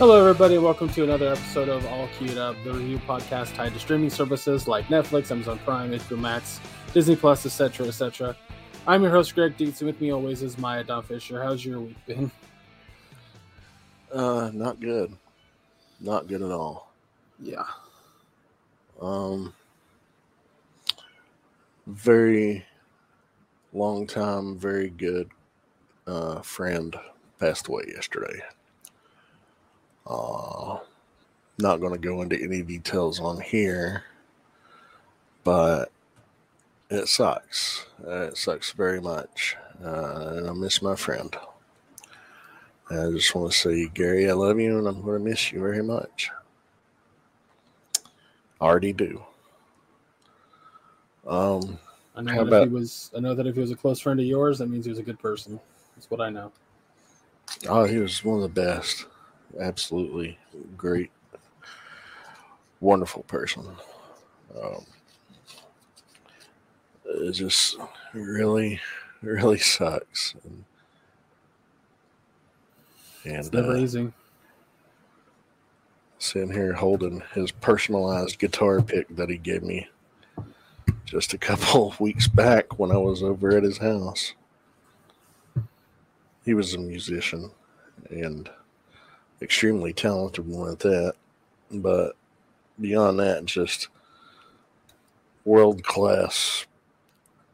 Hello, everybody. Welcome to another episode of All Queued Up, the review podcast tied to streaming services like Netflix, Amazon Prime, HBO Max, Disney Plus, etc., etc. I'm your host, Greg Dietz, and with me always is Maya Don Fisher. How's your week been? Uh, not good. Not good at all. Yeah. Um, very long time, very good uh, friend passed away yesterday. Uh, not going to go into any details on here, but it sucks. Uh, it sucks very much. Uh, and I miss my friend. I just want to say, Gary, I love you and I'm going to miss you very much. I Already do. Um, I know about- if he was I know that if he was a close friend of yours, that means he was a good person. That's what I know. oh, he was one of the best. Absolutely great, wonderful person. Um, it just really, really sucks. And, It's and never uh, easy. sitting here holding his personalized guitar pick that he gave me just a couple of weeks back when I was over at his house. He was a musician and extremely talented one at that, but beyond that, just world class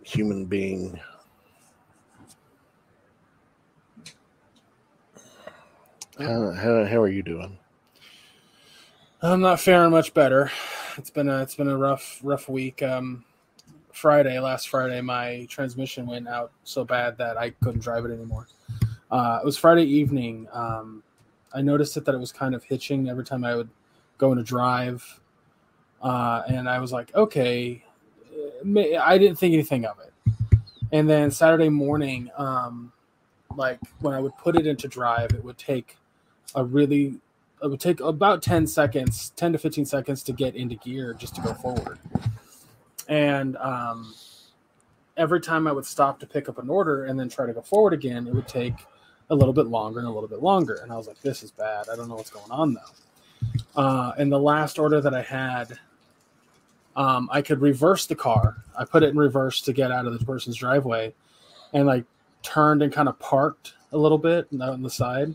human being. How, how, how are you doing? I'm not faring much better. It's been a it's been a rough rough week. Um, Friday, last Friday, my transmission went out so bad that I couldn't drive it anymore. Uh, it was Friday evening. Um, I noticed it that it was kind of hitching every time I would go into drive, uh, and I was like, okay, I didn't think anything of it. And then Saturday morning, um, like when I would put it into drive, it would take a really it would take about 10 seconds 10 to 15 seconds to get into gear just to go forward and um, every time i would stop to pick up an order and then try to go forward again it would take a little bit longer and a little bit longer. And i was like this is bad. I don't know what's going on though. Uh, and the last order that i had um, i could reverse the car. I put it in reverse to get out of the person's driveway and like turned and kind of parked a little bit on the side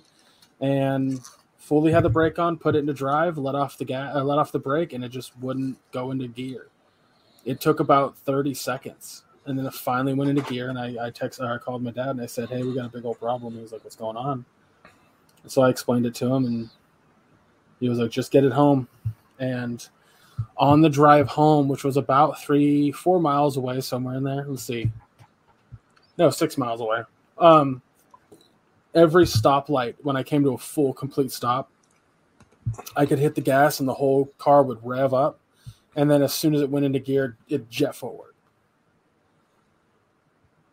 and fully had the brake on, put it into drive, let off the gas, uh, let off the brake, and it just wouldn't go into gear. It took about 30 seconds, and then it finally went into gear. And I, I texted, or I called my dad, and I said, "Hey, we got a big old problem." He was like, "What's going on?" So I explained it to him, and he was like, "Just get it home." And on the drive home, which was about three, four miles away, somewhere in there. Let's see, no, six miles away. Um, every stoplight when I came to a full complete stop, I could hit the gas and the whole car would rev up, and then as soon as it went into gear, it jet forward.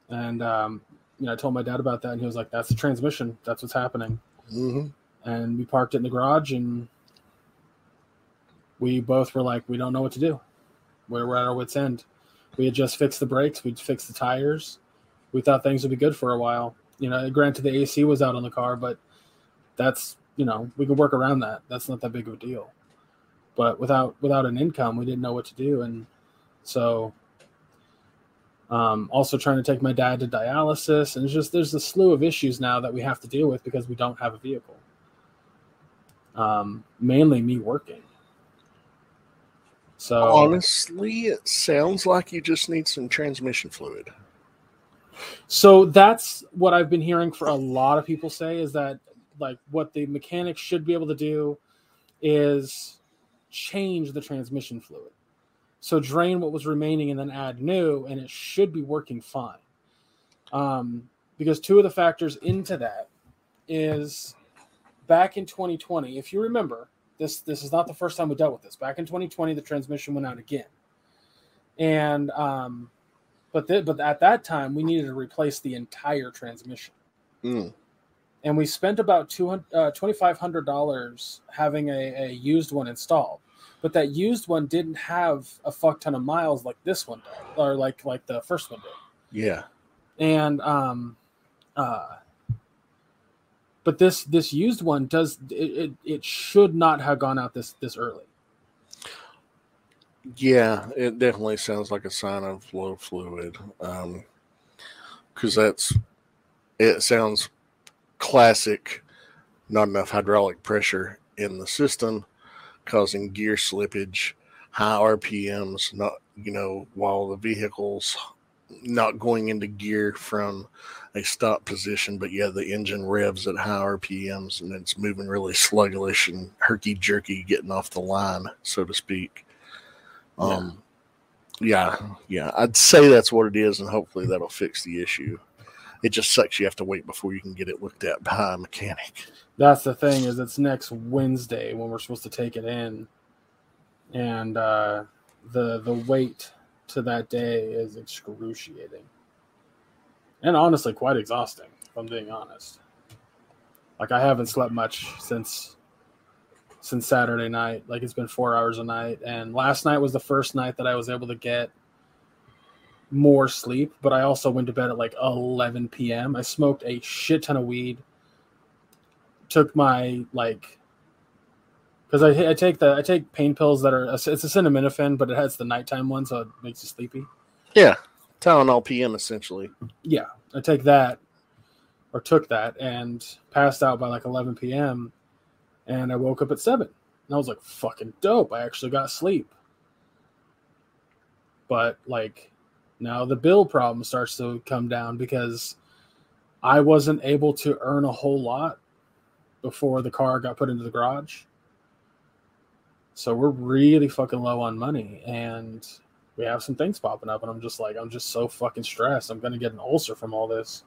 And um, you know, I told my dad about that, and he was like, "That's the transmission. That's what's happening." Mm-hmm. And we parked it in the garage, and we both were like, "We don't know what to do. We're, we're at our wits' end." We had just fixed the brakes. We'd fixed the tires. We thought things would be good for a while you know granted the ac was out on the car but that's you know we could work around that that's not that big of a deal but without without an income we didn't know what to do and so um, also trying to take my dad to dialysis and it's just there's a slew of issues now that we have to deal with because we don't have a vehicle um, mainly me working so Honestly, it sounds like you just need some transmission fluid. So that's what I've been hearing for a lot of people say is that like what the mechanic should be able to do is change the transmission fluid. So drain what was remaining and then add new, and it should be working fine. Um, because two of the factors into that is back in 2020, if you remember, this this is not the first time we dealt with this. Back in 2020, the transmission went out again, and um, but but at that time we needed to replace the entire transmission Mm. and we spent about $200, uh, $2500 having a, a used one installed but that used one didn't have a fuck ton of miles like this one did or like like the first one did Yeah. and um uh But this this used one does it, it, it should not have gone out this this early. Yeah, it definitely sounds like a sign of low fluid. Um, because that's it sounds classic. Not enough hydraulic pressure in the system, causing gear slippage, high RPMs. Not you know while the vehicle's not going into gear from a stop position, but yeah, the engine revs at high RPMs and it's moving really sluggish and herky jerky, getting off the line, so to speak. Um, yeah, yeah, I'd say that's what it is, and hopefully that'll fix the issue. It just sucks you have to wait before you can get it looked at by a mechanic. That's the thing is it's next Wednesday when we're supposed to take it in, and uh, the the wait to that day is excruciating, and honestly quite exhausting. If I'm being honest, like I haven't slept much since since Saturday night. Like it's been four hours a night, and last night was the first night that I was able to get more sleep. But I also went to bed at like 11 p.m. I smoked a shit ton of weed. Took my like because I, I take the I take pain pills that are it's a acetaminophen, but it has the nighttime one, so it makes you sleepy. Yeah, Tylenol PM essentially. Yeah, I take that or took that and passed out by like 11 p.m. and I woke up at seven and I was like, "Fucking dope!" I actually got sleep. But like now the bill problem starts to come down because I wasn't able to earn a whole lot before the car got put into the garage. So we're really fucking low on money and we have some things popping up and I'm just like I'm just so fucking stressed. I'm going to get an ulcer from all this.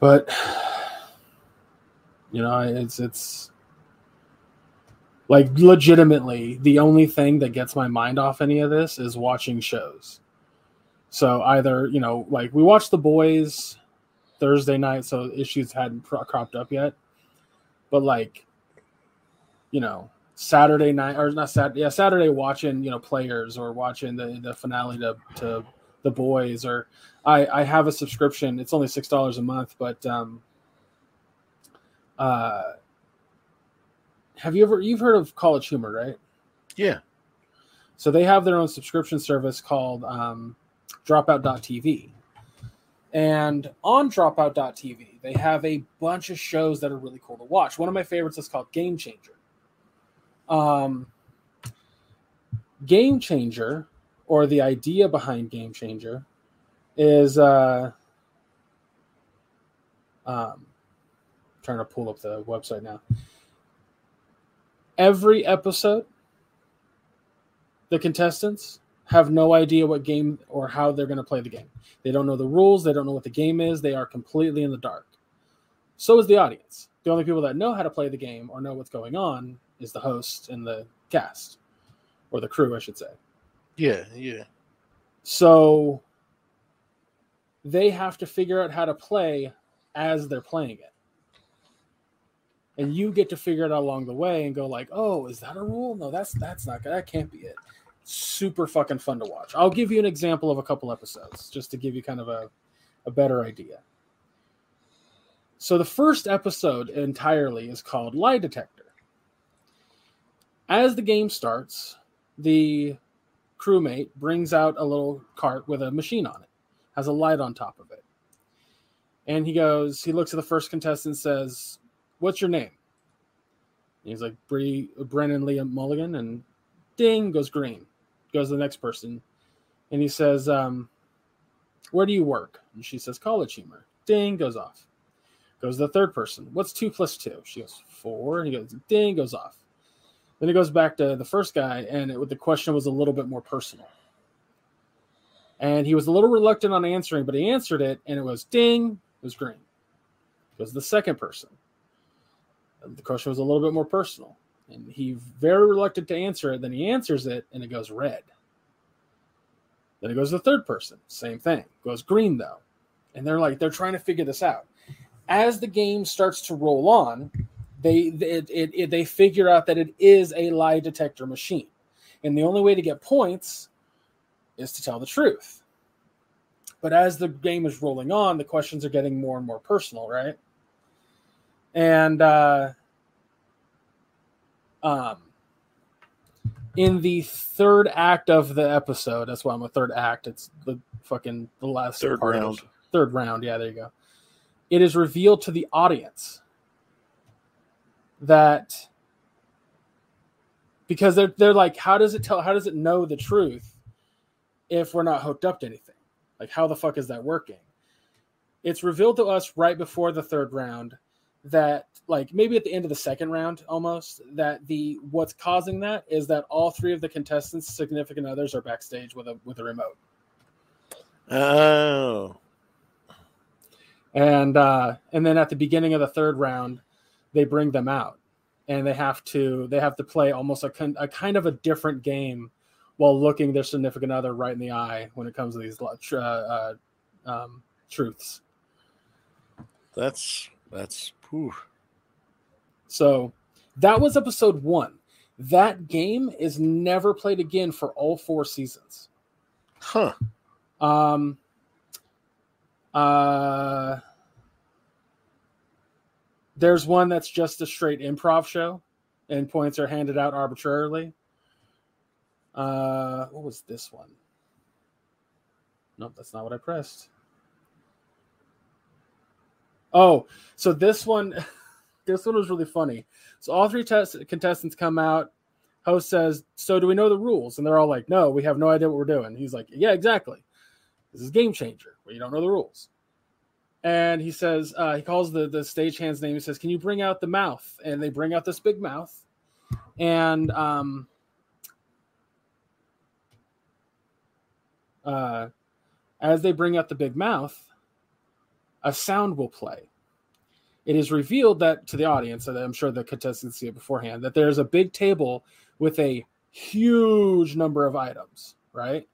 But you know, it's it's like legitimately the only thing that gets my mind off any of this is watching shows. So either, you know, like we watched The Boys Thursday night so issues hadn't pro- cropped up yet. But like you know, Saturday night or not Saturday, yeah, Saturday watching, you know, players or watching the, the finale to, to the boys or I, I have a subscription. It's only six dollars a month, but um uh have you ever you've heard of College Humor, right? Yeah. So they have their own subscription service called um, Dropout.tv. And on Dropout.tv, they have a bunch of shows that are really cool to watch. One of my favorites is called Game Changer. Um, Game Changer, or the idea behind Game Changer, is uh, um, trying to pull up the website now. Every episode, the contestants have no idea what game or how they're going to play the game. They don't know the rules. They don't know what the game is. They are completely in the dark. So is the audience. The only people that know how to play the game or know what's going on is the host and the cast, or the crew, I should say. Yeah, yeah. So they have to figure out how to play as they're playing it. And you get to figure it out along the way and go like, "Oh, is that a rule? No, that's that's not that can't be it." Super fucking fun to watch. I'll give you an example of a couple episodes just to give you kind of a a better idea. So the first episode entirely is called Lie Detector. As the game starts, the crewmate brings out a little cart with a machine on it, has a light on top of it. And he goes, he looks at the first contestant and says, What's your name? And he's like, Bree, Brennan Liam Mulligan. And ding goes green. Goes to the next person. And he says, um, Where do you work? And she says, College humor. Ding goes off. Goes the third person. What's two plus two? She goes, Four. And he goes, Ding goes off. Then it goes back to the first guy, and it, the question was a little bit more personal. And he was a little reluctant on answering, but he answered it, and it was ding, it was green. It was the second person. The question was a little bit more personal, and he very reluctant to answer it. Then he answers it, and it goes red. Then it goes to the third person, same thing, goes green though, and they're like they're trying to figure this out. As the game starts to roll on, they it, it, it, they figure out that it is a lie detector machine. And the only way to get points is to tell the truth. But as the game is rolling on the questions are getting more and more personal right And uh, um, in the third act of the episode, that's why I'm a third act. It's the fucking the last Third round. third round. Yeah, there you go. It is revealed to the audience that because they're they're like, how does it tell? How does it know the truth if we're not hooked up to anything? Like, how the fuck is that working? It's revealed to us right before the third round that like maybe at the end of the second round almost that the what's causing that is that all three of the contestants significant others are backstage with a with a remote. Oh, and uh and then at the beginning of the third round they bring them out. And they have to they have to play almost a, con- a kind of a different game while looking their significant other right in the eye when it comes to these uh, uh, um, truths. That's that's. Whew. so that was episode one that game is never played again for all four seasons Huh. Um, uh, there's one that's just a straight improv show, and points are handed out arbitrarily. Uh, what was this one? Nope, that's not what I pressed. Oh, so this one, this one was really funny. So all three test- contestants come out. Host says, "So do we know the rules?" And they're all like, "No, we have no idea what we're doing." He's like, "Yeah, exactly. This is game changer you don't know the rules." And he says, uh, he calls the the stagehand's name. He says, "Can you bring out the mouth?" And they bring out this big mouth, and um, uh, as they bring out the big mouth, a sound will play. It is revealed that to the audience, and I'm sure the contestants see it beforehand, that there's a big table with a huge number of items, right?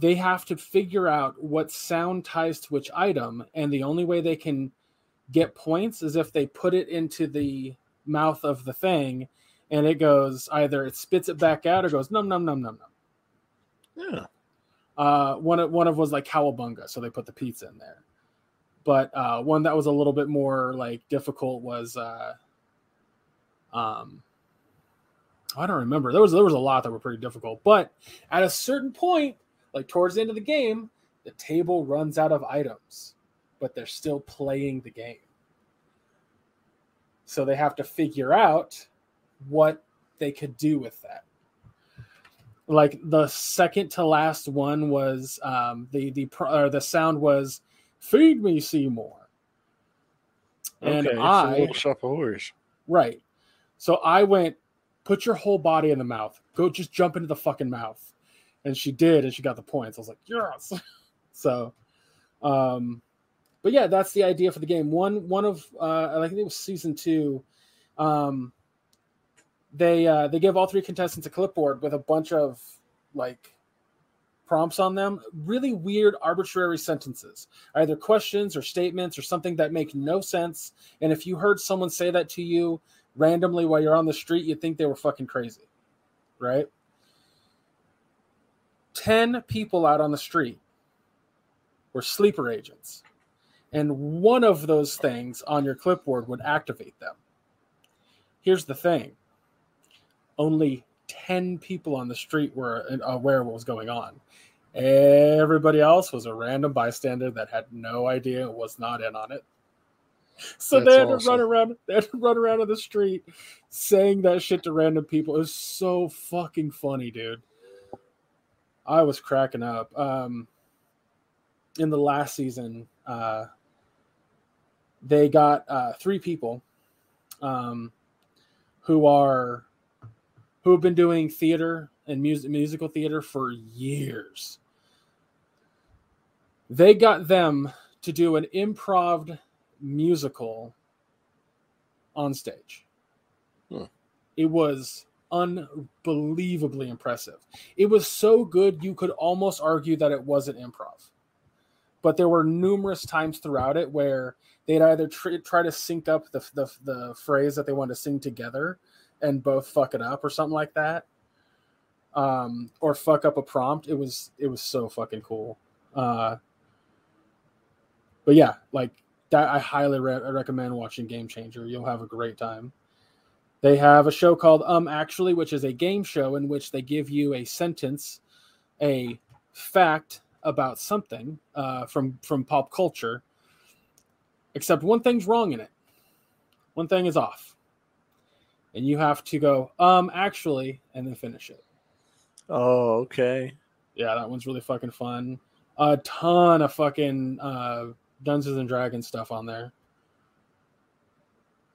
They have to figure out what sound ties to which item, and the only way they can get points is if they put it into the mouth of the thing, and it goes either it spits it back out or goes num num num num num. Yeah. Uh, one of one of was like cowabunga, so they put the pizza in there. But uh, one that was a little bit more like difficult was uh, um, I don't remember. There was there was a lot that were pretty difficult, but at a certain point, like towards the end of the game, the table runs out of items, but they're still playing the game. So they have to figure out what they could do with that like the second to last one was um the the pro- or the sound was feed me seymour and okay, i little shop of horrors. right. So i went put your whole body in the mouth. Go just jump into the fucking mouth. And she did and she got the points. I was like yes. So um but yeah that's the idea for the game. One one of uh i think it was season two um they uh, they give all three contestants a clipboard with a bunch of like prompts on them. Really weird arbitrary sentences. Either questions or statements or something that make no sense. And if you heard someone say that to you randomly while you're on the street you'd think they were fucking crazy right? 10 people out on the street were sleeper agents. And one of those things on your clipboard would activate them. Here's the thing only 10 people on the street were aware of what was going on. Everybody else was a random bystander that had no idea was not in on it. So That's they had to awesome. run around they had to run around on the street saying that shit to random people. It was so fucking funny, dude. I was cracking up. Um in the last season, uh they got uh three people um who are who have been doing theater and music, musical theater for years. They got them to do an improv musical on stage. Hmm. It was unbelievably impressive. It was so good you could almost argue that it wasn't improv. But there were numerous times throughout it where they'd either tr- try to sync up the, the the phrase that they wanted to sing together and both fuck it up or something like that um or fuck up a prompt it was it was so fucking cool uh but yeah like that I highly re- recommend watching Game Changer. You'll have a great time. They have a show called Um Actually, which is a game show in which they give you a sentence, a fact about something uh, from from pop culture. Except one thing's wrong in it. One thing is off, and you have to go um actually and then finish it. Oh, okay. Yeah, that one's really fucking fun. A ton of fucking uh, Dungeons and Dragons stuff on there.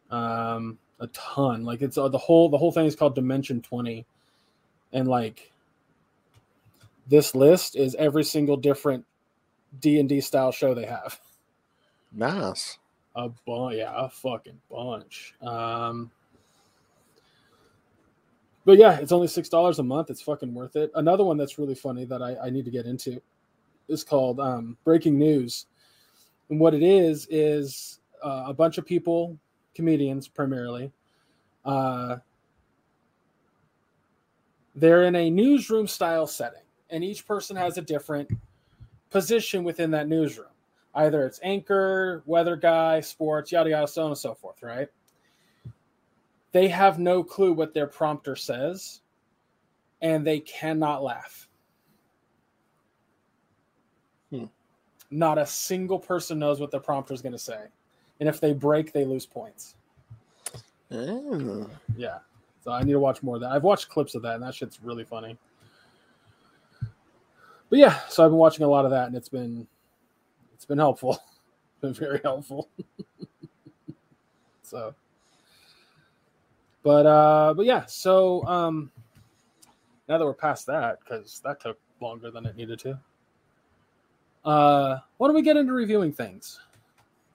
Um, a ton. Like it's uh, the whole the whole thing is called Dimension Twenty, and like this list is every single different D and D style show they have. Nice. A bunch, yeah, a fucking bunch. Um, but yeah, it's only six dollars a month. It's fucking worth it. Another one that's really funny that I, I need to get into is called um, Breaking News, and what it is is uh, a bunch of people, comedians primarily, uh, they're in a newsroom style setting, and each person has a different position within that newsroom. Either it's anchor, weather guy, sports, yada yada, so on and so forth, right? They have no clue what their prompter says, and they cannot laugh. Hmm. Not a single person knows what the prompter is going to say. And if they break, they lose points. Oh. Yeah. So I need to watch more of that. I've watched clips of that, and that shit's really funny. But yeah, so I've been watching a lot of that, and it's been it's been helpful. It's been very helpful. so, but uh, but yeah. So um, now that we're past that, because that took longer than it needed to. Uh, why don't we get into reviewing things?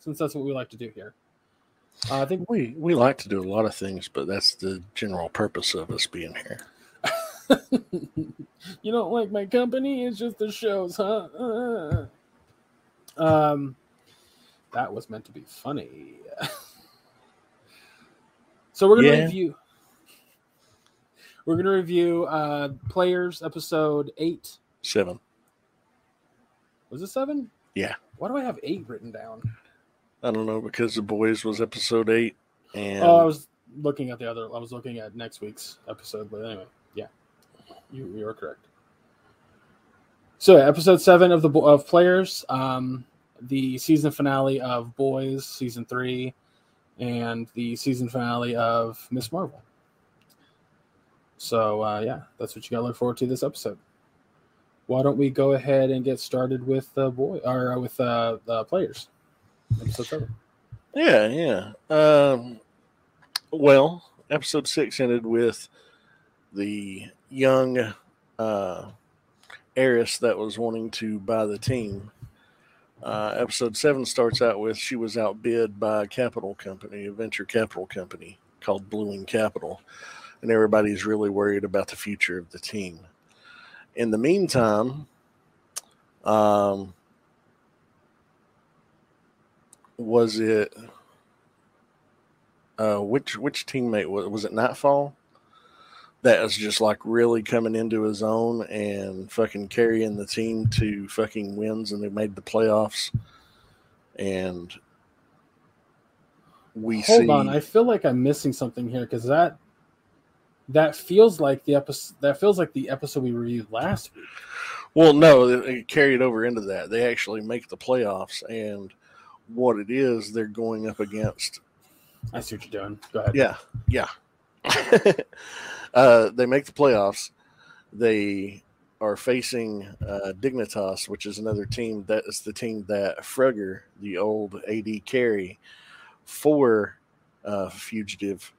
Since that's what we like to do here. Uh, I think We we like to do a lot of things, but that's the general purpose of us being here. you don't like my company? It's just the shows, huh? Uh. Um, that was meant to be funny. so we're gonna Yeah. review. We're gonna review uh Players episode eight. Seven. Was it seven? Yeah. Why do I have eight written down? I don't know because the boys was episode eight, and Oh, I was looking at the other. I was looking at next week's episode, but anyway, yeah, you you are correct. So, episode seven of the of Players, um, the season finale of Boys, season three, and the season finale of Miss Marvel. So, uh, yeah, that's what you got to look forward to this episode. Why don't we go ahead and get started with the boy or uh, with uh, the Players, episode seven? yeah, yeah. Um, well, episode six ended with the young uh, heiress that was wanting to buy the team. Uh, episode seven starts out with she was outbid by a capital company, a venture capital company called Blue Wing Capital, and everybody's really worried about the future of the team. In the meantime, um, was it uh, which which teammate was was it Nightfall? That was just like really coming into his own and fucking carrying the team to fucking wins, and they made the playoffs. And we Hold see, on, I feel like I'm missing something here because that that feels like the episode that feels like the episode we reviewed last week. Well, no, it, it carried over into that. They actually make the playoffs, and what it is, they're going up against I see what you're doing. Go ahead. Yeah, yeah. uh, they make the playoffs. They are facing uh, Dignitas, which is another team. That is the team that Frugger, the old AD carry for uh, Fugitive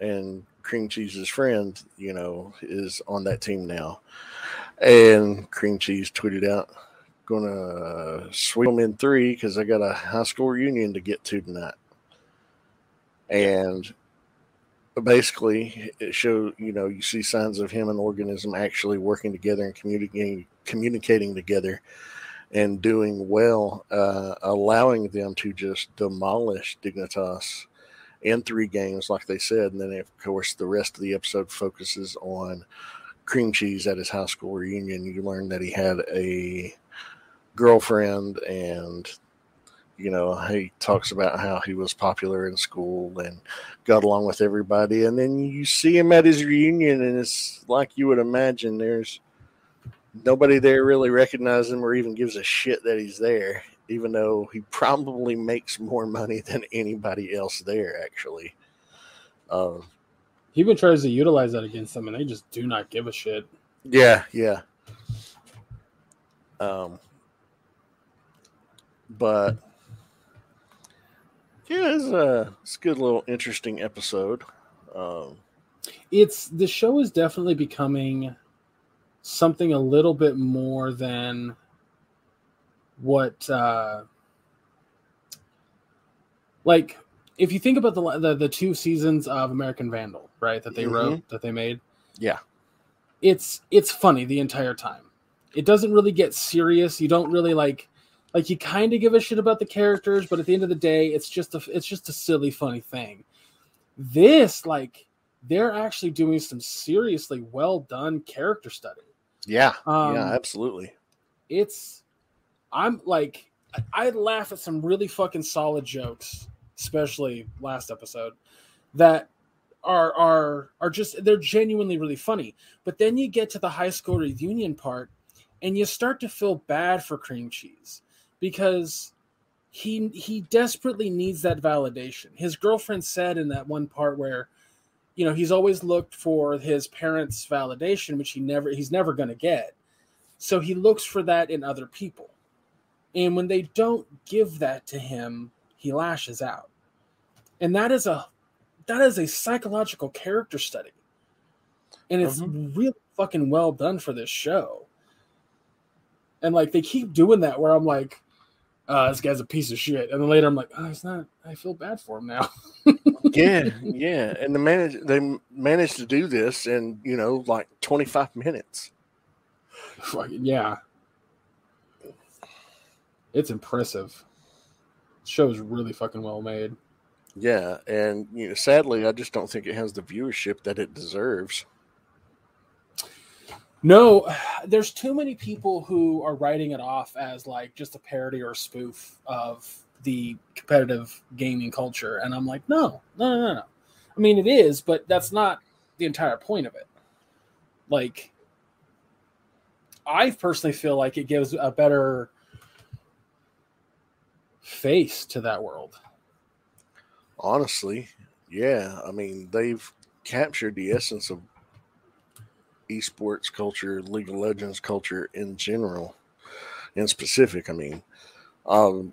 and Cream Cheese's friend, you know, is on that team now. And Cream Cheese tweeted out, "Gonna sweep them in three because I got a high school reunion to get to tonight." And basically it showed you know you see signs of him and Organizm actually working together and communicating communicating together and doing well uh, allowing them to just demolish dignitas in three games like they said. And then of course the rest of the episode focuses on cream cheese at his high school reunion. You learn that he had a girlfriend and You know, he talks about how he was popular in school and got along with everybody. And then you see him at his reunion, and it's like you would imagine there's nobody there really recognizes him or even gives a shit that he's there, even though he probably makes more money than anybody else there, actually. Uh, he even tries to utilize that against them, and they just do not give a shit. Yeah, yeah. Um, but yeah, it's a it's a good little interesting episode. Um, it's the show is definitely becoming something a little bit more than what uh like if you think about the the, the two seasons of American Vandal, right, that they mm-hmm. wrote that they made, yeah, it's it's funny the entire time. It doesn't really get serious. You don't really like like you kind of give a shit about the characters, but at the end of the day, it's just a it's just a silly, funny thing. This like they're actually doing some seriously well done character study. Yeah, um, yeah, absolutely. It's I'm like I laugh at some really fucking solid jokes, especially last episode, that are are are just they're genuinely really funny. But then you get to the high school reunion part, and you start to feel bad for cream cheese because he he desperately needs that validation. His girlfriend said in that one part where you know, he's always looked for his parents' validation which he never he's never going to get. So he looks for that in other people. And when they don't give that to him, he lashes out. And that is a that is a psychological character study. And it's mm-hmm. really fucking well done for this show. And like they keep doing that where I'm like, uh, this guy's a piece of shit. And then later I'm like, oh, he's not. I feel bad for him now. yeah, yeah. And the manage they managed to do this in you know like 25 minutes. yeah, it's impressive. The show is really fucking well made. Yeah, and you know, sadly, I just don't think it has the viewership that it deserves. No, there's too many people who are writing it off as like just a parody or a spoof of the competitive gaming culture, and I'm like, no, no, no, no. I mean, it is, but that's not the entire point of it. Like, I personally feel like it gives a better face to that world. Honestly, yeah. I mean, they've captured the essence of esports culture, League of Legends culture in general, in specific. I mean, um,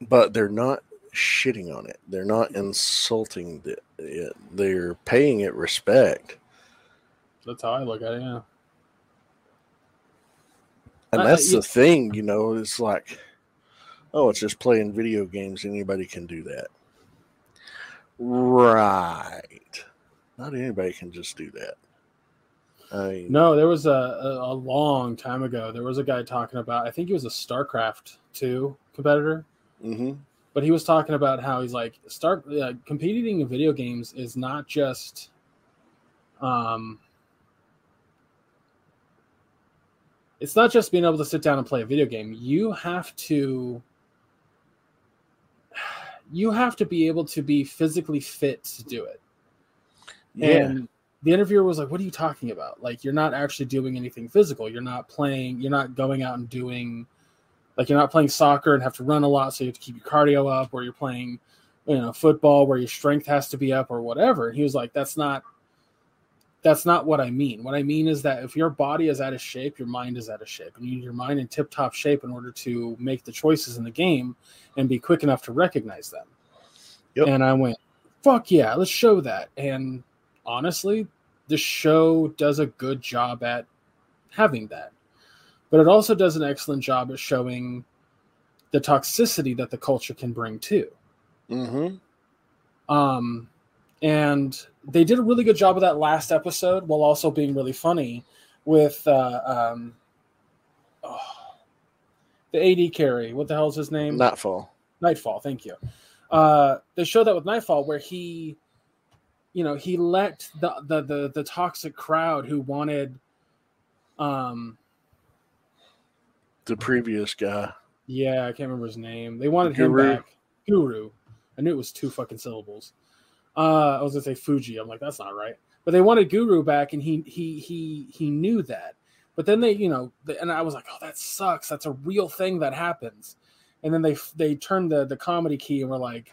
but they're not shitting on it. They're not insulting it. They're paying it respect. That's how I look at it. Yeah. And that's uh, the thing, you know, it's like, oh, it's just playing video games. Anybody can do that. Right. Not anybody can just do that. I no, there was a, a, a long time ago. There was a guy talking about. I think he was a StarCraft two competitor. Mm-hmm. But he was talking about how he's like start uh, competing in video games is not just, um, it's not just being able to sit down and play a video game. You have to you have to be able to be physically fit to do it. Yeah. And the interviewer was like, "What are you talking about? Like, you're not actually doing anything physical. You're not playing. You're not going out and doing, like, you're not playing soccer and have to run a lot, so you have to keep your cardio up, or you're playing, you know, football where your strength has to be up, or whatever." And he was like, "That's not." That's not what I mean. What I mean is that if your body is out of shape, your mind is out of shape. And you need your mind in tip top shape in order to make the choices in the game and be quick enough to recognize them. Yep. And I went, fuck yeah, let's show that. And honestly, the show does a good job at having that. But it also does an excellent job at showing the toxicity that the culture can bring too. Mm-hmm. Um, and they did a really good job of that last episode while also being really funny with uh, um, oh, the AD carry. What the hell is his name? Nightfall. Nightfall. Thank you. Uh, they showed that with Nightfall where he you know he let the the the, the toxic crowd who wanted um the previous guy Yeah, I can't remember his name. They wanted Guru. him back. Guru. I knew it was two fucking syllables. Uh, I was gonna say Fuji. I'm like, that's not right. But they wanted Guru back, and he he he he knew that. But then they, you know, and I was like, oh, that sucks. That's a real thing that happens. And then they they turned the the comedy key and were like,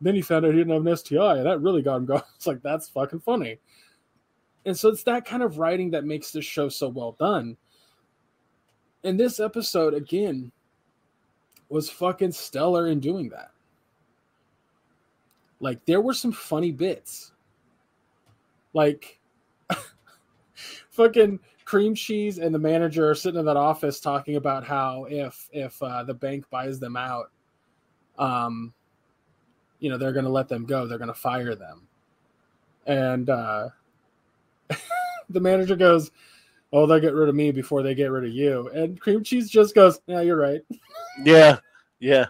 then he found out he didn't have an STI, and that really got him going. It's like that's fucking funny. And so it's that kind of writing that makes this show so well done. And this episode again was fucking stellar in doing that. Like there were some funny bits. Like fucking cream cheese and the manager are sitting in that office talking about how if if uh, the bank buys them out, um, you know they're going to let them go. They're going to fire them, and uh, the manager goes, "Oh, they'll get rid of me before they get rid of you." And cream cheese just goes, "Yeah, you're right." Yeah, yeah.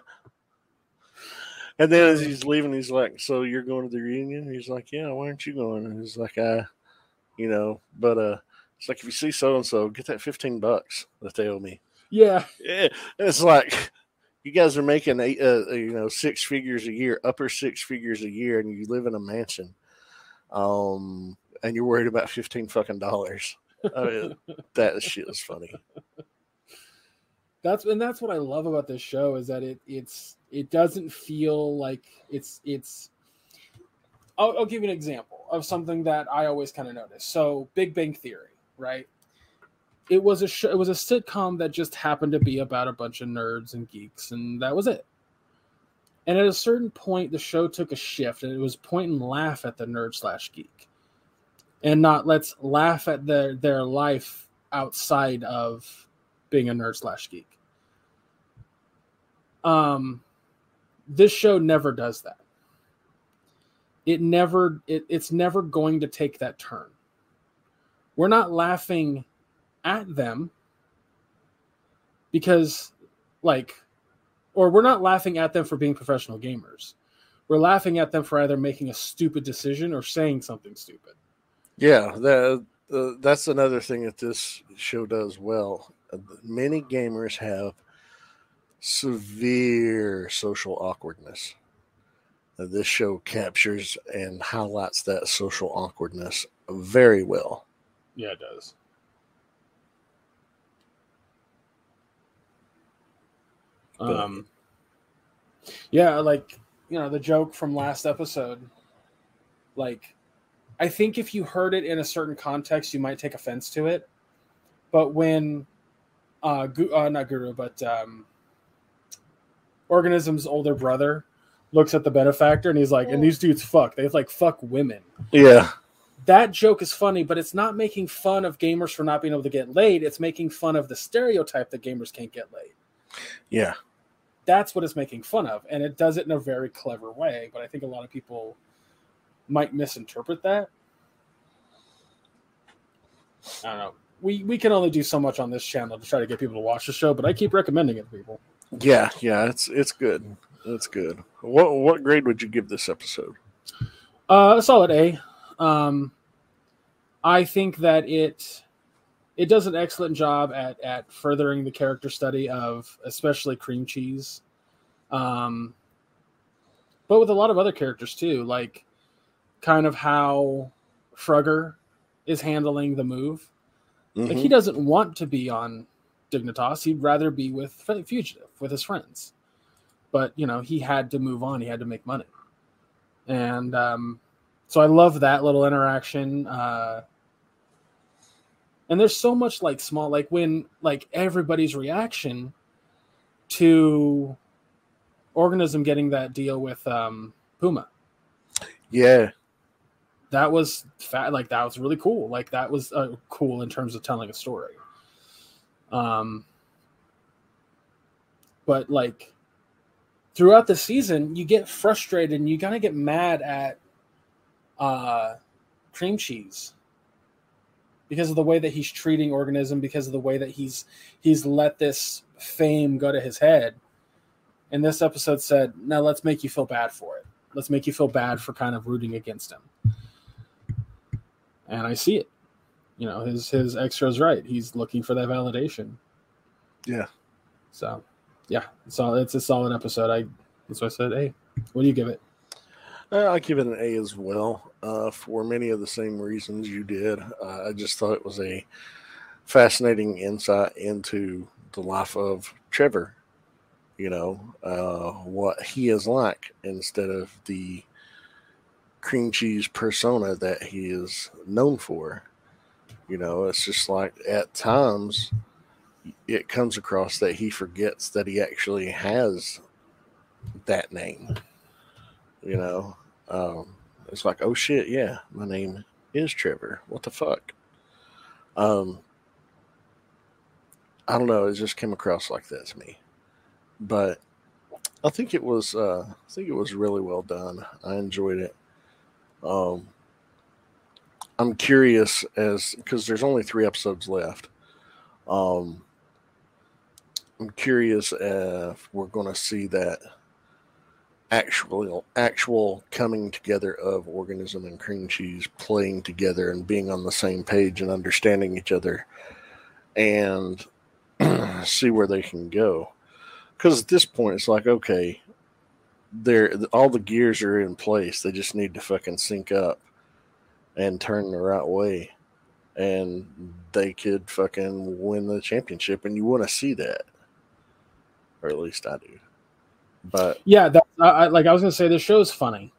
And then as he's leaving, he's like, "So you're going to the reunion?" He's like, "Yeah, why aren't you going?" And he's like, "I, you know, but uh, it's like if you see so and so, get that fifteen bucks that they owe me." Yeah, Yeah, it's like you guys are making eight, uh, you know, six figures a year, upper six figures a year, and you live in a mansion, um, and you're worried about fifteen fucking dollars. I mean, that shit is funny. that's and that's what I love about this show is that it it's it doesn't feel like it's it's. I'll, I'll give you an example of something that I always kind of notice. So, Big Bang Theory, right? It was a show, it was a sitcom that just happened to be about a bunch of nerds and geeks, and that was it. And at a certain point, the show took a shift, and it was point and laugh at the nerd slash geek, and not let's laugh at their their life outside of being a nerd slash geek. Um, this show never does that. It never it, it's never going to take that turn. We're not laughing at them because like or we're not laughing at them for being professional gamers. We're laughing at them for either making a stupid decision or saying something stupid. Yeah, that uh, that's another thing that this show does well. Many gamers have severe social awkwardness. This show captures and highlights that social awkwardness very well. Yeah, it does. But- Um, yeah, like you know the joke from last episode. Like, I think if you heard it in a certain context, you might take offense to it. But when, uh, Gu- uh not Guru, but um, Organizm's older brother looks at the benefactor and he's like, "And these dudes fuck. They like fuck women." Yeah, that joke is funny, but it's not making fun of gamers for not being able to get laid. It's making fun of the stereotype that gamers can't get laid. yeah, That's what it's making fun of, and it does it in a very clever way. But I think a lot of people might misinterpret that. I don't know. We we can only do so much on this channel to try to get people to watch the show, but I keep recommending it to people. yeah, yeah. It's it's good. It's good. What what grade would you give this episode? Uh, a solid A. Um, I think that it it does an excellent job at at furthering the character study of especially cream cheese, um, but with a lot of other characters too, like kind of how Frugger is handling the move. Like Mhm. he doesn't want to be on Dignitas; he'd rather be with Fugitive with his friends. But you know, he had to move on; he had to make money, and um, so I love that little interaction. Uh, and there's so much like small, like when like everybody's reaction to Organizm getting that deal with um, Puma. Yeah, that was fat like that was really cool. Like that was uh, cool in terms of telling a story. Um but like throughout the season you get frustrated and you kind of get mad at uh cream cheese because of the way that he's treating Organizm because of the way that he's he's let this fame go to his head and this episode said now let's make you feel bad for it let's make you feel bad for kind of rooting against him and I see it. You know, his his extra's right. He's looking for that validation. Yeah. So, yeah, it's all it's a solid episode. I that's why I said, hey, what do you give it? Uh, I give it an A as well, uh, for many of the same reasons you did. Uh, I just thought it was a fascinating insight into the life of Trevor. You know uh, what he is like instead of the cream cheese persona that he is known for. You know, it's just like at times it comes across that he forgets that he actually has that name. You know, um, it's like, oh shit, yeah, my name is Trevor. What the fuck? Um, I don't know. It just came across like that to me, but I think it was. Uh, I think it was really well done. I enjoyed it. Um, I'm curious as because there's only three episodes left. Um, I'm curious if we're going to see that actual actual coming together of Organizm and cream cheese playing together and being on the same page and understanding each other and see where they can go. Because at this point it's like okay they're all the gears are in place. They just need to fucking sync up and turn the right way. And they could fucking win the championship and you want to see that. Or at least i do but yeah, that, I, like I was gonna say, the show's funny.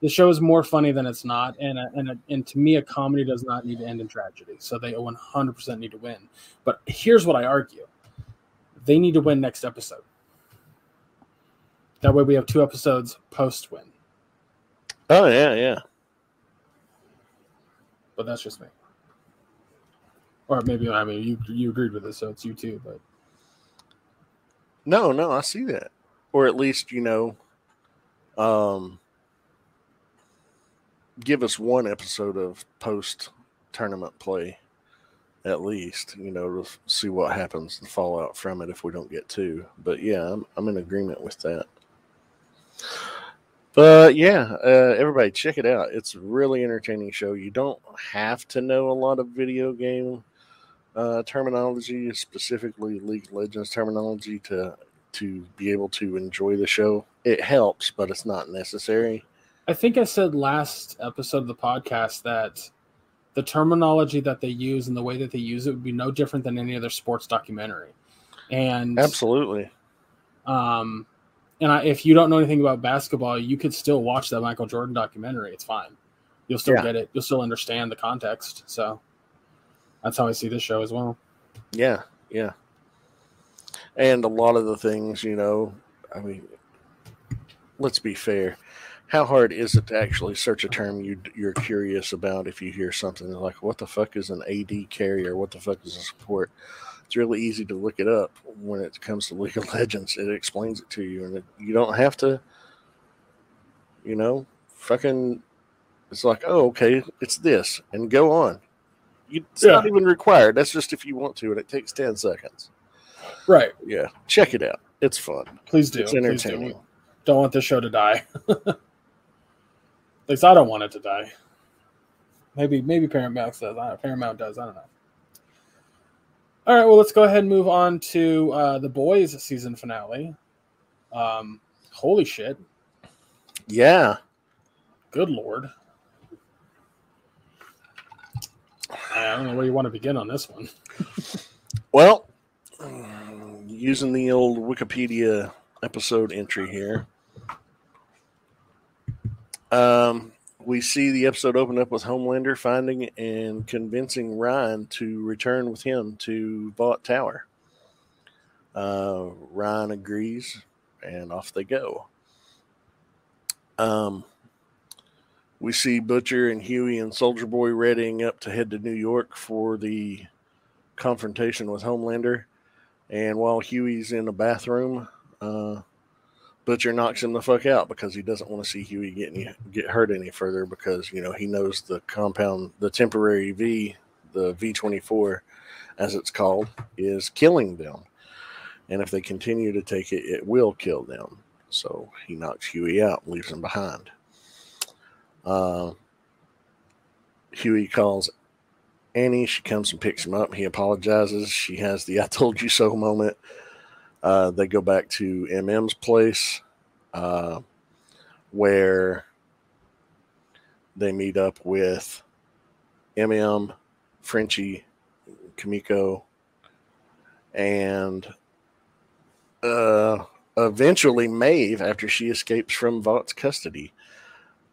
The show is more funny than it's not, and a, and a, and to me, a comedy does not need to end in tragedy. So they 100 percent need to win. But here's what I argue: they need to win next episode. That way, we have two episodes post win. Oh yeah, yeah. But that's just me. Or maybe I mean you you agreed with this, so it's you too. But no, no, I see that or at least you know um give us one episode of post tournament play at least you know to see what happens the fallout from it if we don't get two. But yeah i'm, I'm in agreement with that. But yeah uh, everybody check it out. It's a really entertaining show. You don't have to know a lot of video game uh, terminology specifically league legends terminology to to be able to enjoy the show. It helps, but it's not necessary. I think I said last episode of the podcast that the terminology that they use and the way that they use it would be no different than any other sports documentary. And absolutely. Um, and I, if you don't know anything about basketball, you could still watch that Michael Jordan documentary. It's fine. You'll still yeah. get it. You'll still understand the context. So that's how I see this show as well. Yeah, yeah and a lot of the things, you know, I mean, let's be fair. How hard is it to actually search a term you you're curious about if you hear something like what the fuck is an AD carrier? What the fuck is a support? It's really easy to look it up when it comes to League of Legends. It explains it to you, and it, you don't have to, you know, fucking. It's like, oh, okay, it's this, and go on. You, it's yeah. not even required. That's just if you want to, and it takes ten seconds. Right. Yeah. Check it out. It's fun. Please do. It's entertaining. Do. Don't want this show to die. At least I don't want it to die. Maybe maybe Paramount does. Paramount does. I don't know. All right. Well, let's go ahead and move on to uh, the boys' season finale. Um, holy shit! Yeah. Good lord. I don't know where you want to begin on this one. well, using the old Wikipedia episode entry here. Um, we see the episode open up with Homelander finding and convincing Ryan to return with him to Vought Tower. Uh, Ryan agrees, and off they go. Um, we see Butcher and Hughie and Soldier Boy readying up to head to New York for the confrontation with Homelander. And while Hughie's in the bathroom, uh, Butcher knocks him the fuck out because he doesn't want to see Hughie get any, get hurt any further because you know he knows the compound, the temporary V, the V twenty four, as it's called, is killing them, and if they continue to take it, it will kill them. So he knocks Hughie out, leaves him behind. Uh, Hughie calls Annie. She comes and picks him up. He apologizes. She has the I told you so moment. Uh, they go back to MM's place, uh, where they meet up with MM, Frenchie, Kimiko, and uh, eventually Maeve after she escapes from Vought's custody.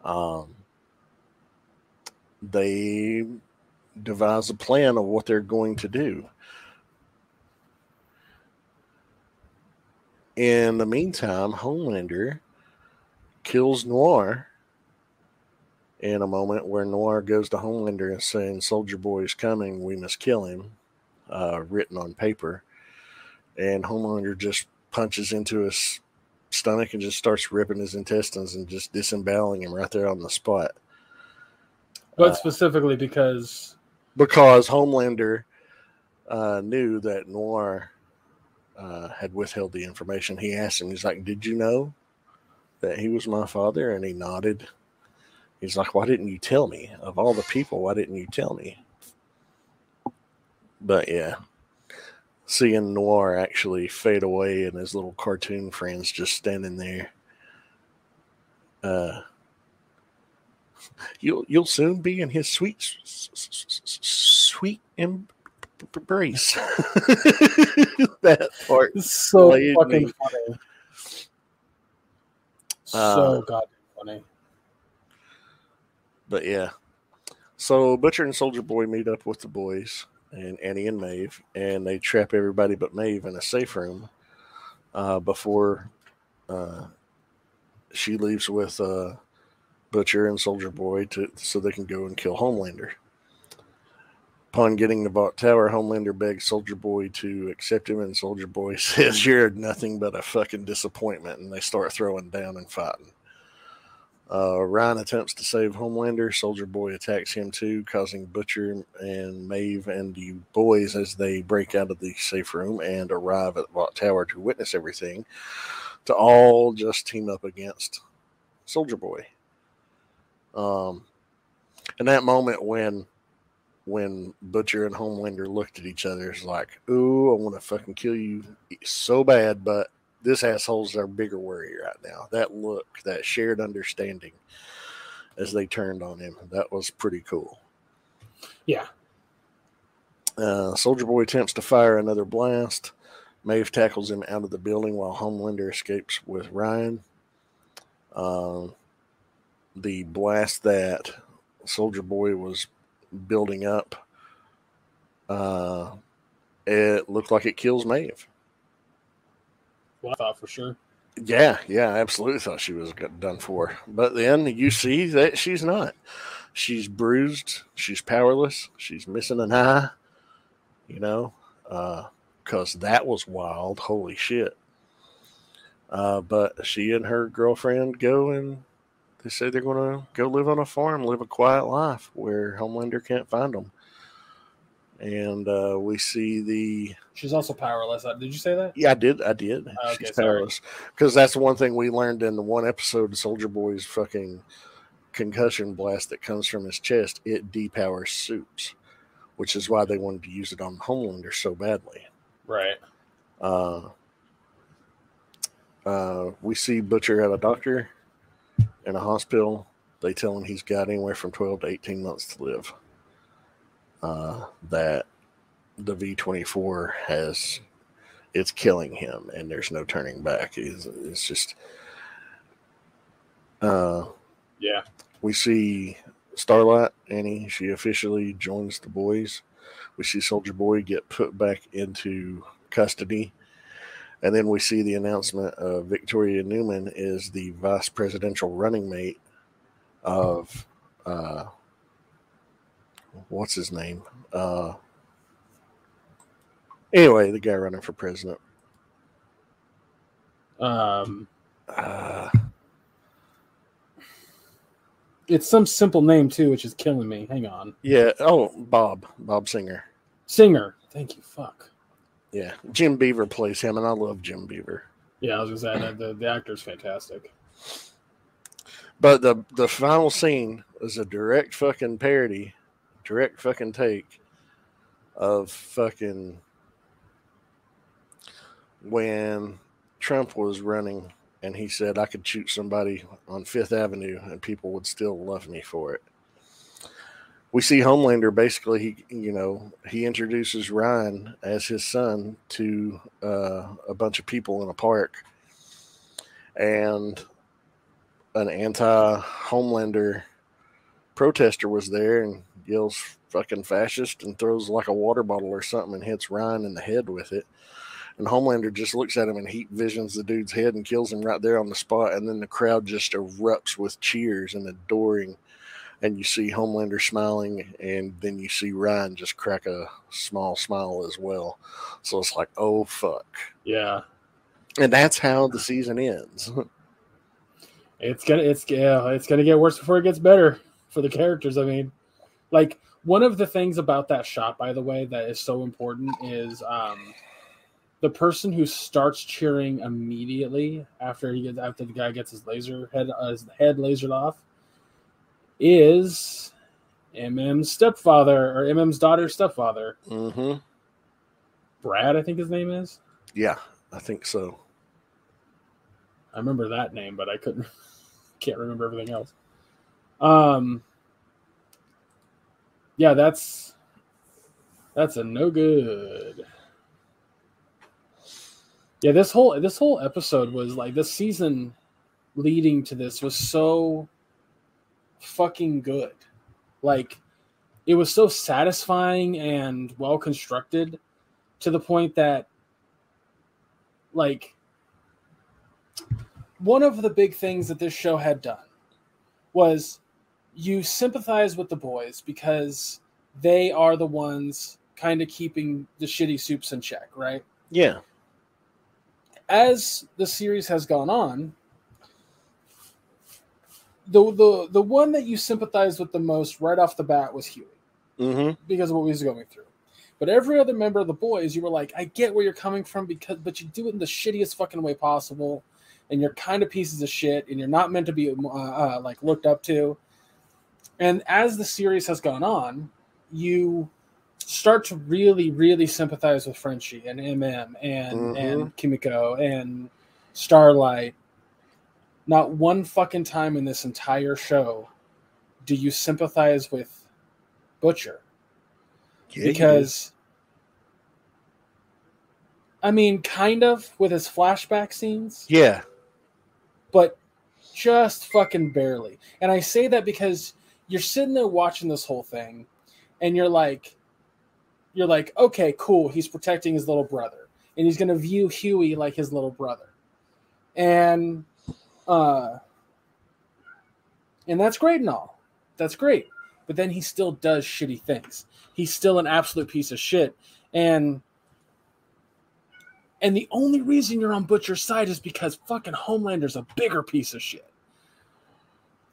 Um, they devise a plan of what they're going to do. In the meantime, Homelander kills Noir in a moment where Noir goes to Homelander and saying, Soldier Boy is coming, we must kill him, uh, written on paper. And Homelander just punches into his stomach and just starts ripping his intestines and just disemboweling him right there on the spot. But uh, specifically because because Homelander uh, knew that Noir uh, had withheld the information. He asked him, he's like, "Did you know that he was my father?" And he nodded. He's like, "Why didn't you tell me? Of all the people, why didn't you tell me?" But yeah, seeing Noir actually fade away and his little cartoon friends just standing there. Uh, you'll you'll soon be in his sweet sweet embrace. that part is so fucking me. funny. So uh, goddamn funny. But yeah. So Butcher and Soldier Boy meet up with the boys and Annie and Maeve, and they trap everybody but Maeve in a safe room uh, before uh, she leaves with uh, Butcher and Soldier Boy to so they can go and kill Homelander. Upon getting to Vought Tower, Homelander begs Soldier Boy to accept him, and Soldier Boy says, "You're nothing but a fucking disappointment," and they start throwing down and fighting. Uh, Ryan attempts to save Homelander. Soldier Boy attacks him too, causing Butcher and Maeve and the boys as they break out of the safe room and arrive at Vought Tower to witness everything, to all just team up against Soldier Boy. Um, in that moment when when Butcher and Homelander looked at each other, it's like, "Ooh, I want to fucking kill you so bad," but this asshole's our bigger worry right now. That look, that shared understanding, as they turned on him, that was pretty cool. Yeah. Uh, Soldier Boy attempts to fire another blast. Maeve tackles him out of the building while Homelander escapes with Ryan. Um, the blast that Soldier Boy was building up, uh, it looked like it kills Maeve. Well, I thought for sure. Yeah, yeah, I absolutely thought she was done for. But then you see that she's not. She's bruised. She's powerless. She's missing an eye. You know, because uh, that was wild. Holy shit. Uh, but she and her girlfriend go and they say they're going to go live on a farm, live a quiet life where Homelander can't find them. And uh, we see the. She's also powerless. Uh, did you say that? Yeah, I did. I did. Oh, okay, She's powerless because that's one thing we learned in the one episode of Soldier Boy's fucking concussion blast that comes from his chest. It depowers suits, which is why they wanted to use it on Homelander so badly. Right. Uh, uh, we see Butcher at a doctor in a hospital. They tell him he's got anywhere from 12 to 18 months to live. Uh, that the V24 has, it's killing him and there's no turning back. It's, it's just, uh, yeah. We see Starlight, Annie, she officially joins the boys. We see Soldier Boy get put back into custody and then we see the announcement of Victoria Newman is the vice presidential running mate of uh, what's his name? Uh, anyway, the guy running for president. Um, uh, it's some simple name too, which is killing me. Hang on. Yeah. Oh, Bob. Bob Singer. Singer. Thank you. Fuck. Yeah, Jim Beaver plays him, and I love Jim Beaver. Yeah, I was gonna say the the actor's fantastic. But the the final scene is a direct fucking parody, direct fucking take of fucking when Trump was running and he said I could shoot somebody on Fifth Avenue and people would still love me for it. We see Homelander basically, he you know, he introduces Ryan as his son to uh, a bunch of people in a park, and an anti-Homelander protester was there and yells "fucking fascist" and throws like a water bottle or something and hits Ryan in the head with it and Homelander just looks at him and heat visions the dude's head and kills him right there on the spot. And then the crowd just erupts with cheers and adoring. And you see Homelander smiling, and then you see Ryan just crack a small smile as well. So it's like, oh fuck, Yeah. and that's how the season ends. It's gonna it's yeah, it's gonna get worse before it gets better for the characters. I mean, like one of the things about that shot, by the way, that is so important is um the person who starts cheering immediately after he gets after the guy gets his laser head uh, his head lasered off is MM's stepfather or MM's daughter's stepfather, mm-hmm. Brad, I think his name is. Yeah, I think so. I remember that name, but I couldn't can't remember everything else. Um Yeah, that's that's a no good. Yeah, this whole this whole episode was like this season leading to this was so fucking good. Like it was so satisfying and well constructed to the point that like one of the big things that this show had done was you sympathize with the boys because they are the ones kind of keeping the shitty soups in check, right? Yeah, As the series has gone on, the the the one that you sympathized with the most right off the bat was Hughie mm-hmm. because of what he was going through. But every other member of the boys, you were like, I get where you're coming from because, but you do it in the shittiest fucking way possible, and you're kind of pieces of shit, and you're not meant to be uh, uh, like looked up to. And as the series has gone on, you start to really, really sympathize with Frenchie and MM and Mhm. and Kimiko and Starlight. Not one fucking time in this entire show do you sympathize with Butcher Yeah, because I mean, kind of with his flashback scenes, yeah, but just fucking barely. And I say that because you're sitting there watching this whole thing, and you're like, you're like, okay, cool. He's protecting his little brother, and he's gonna view Hughie like his little brother, and uh, and that's great and all. That's great, but then he still does shitty things. He's still an absolute piece of shit, and and the only reason you're on Butcher's side is because fucking Homelander's a bigger piece of shit.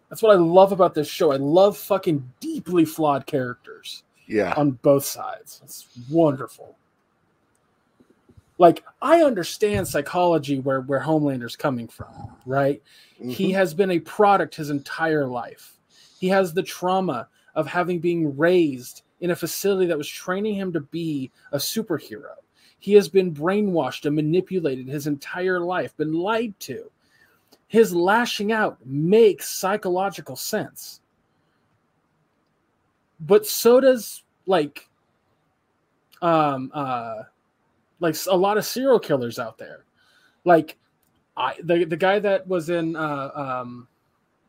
That's what I love about this show. I love fucking deeply flawed characters yeah, on both sides. It's wonderful. Like I understand psychology where where Homelander's coming from, right? He Mhm. has been a product his entire life. He has the trauma of having been raised in a facility that was training him to be a superhero. He has been brainwashed and manipulated his entire life, been lied to. His lashing out makes psychological sense. But so does like um uh like a lot of serial killers out there. Like I the the guy that was in uh um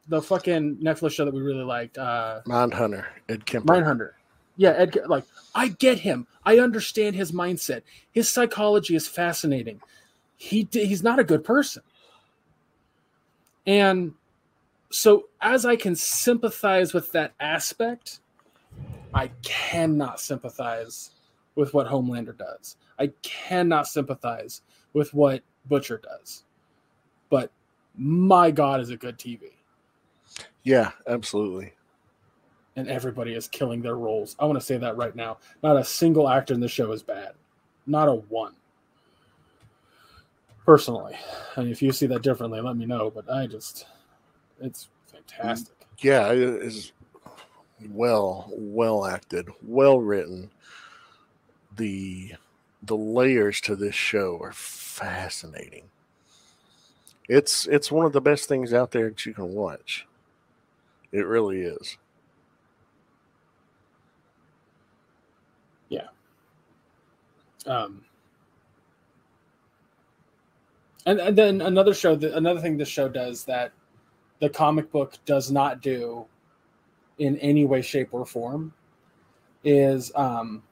the fucking Netflix show that we really liked, uh Mindhunter, Ed Kemper. Mindhunter. Yeah, Ed like I get him. I understand his mindset. His psychology is fascinating. He he's not a good person. And so as I can sympathize with that aspect, I cannot sympathize with what Homelander does. I cannot sympathize with what Butcher does. But my god is it good TV. Yeah, absolutely. and everybody is killing their roles. I want to say that right now. Not a single actor in the show is bad. Not a one. Personally. And if you see that differently, let me know. But I just it's fantastic. Yeah, it is well, well acted, well written. The the layers to this show are fascinating. It's it's one of the best things out there that you can watch. It really is. Yeah. Um. And, and then another show that another thing this show does that the comic book does not do in any way, shape, or form is um,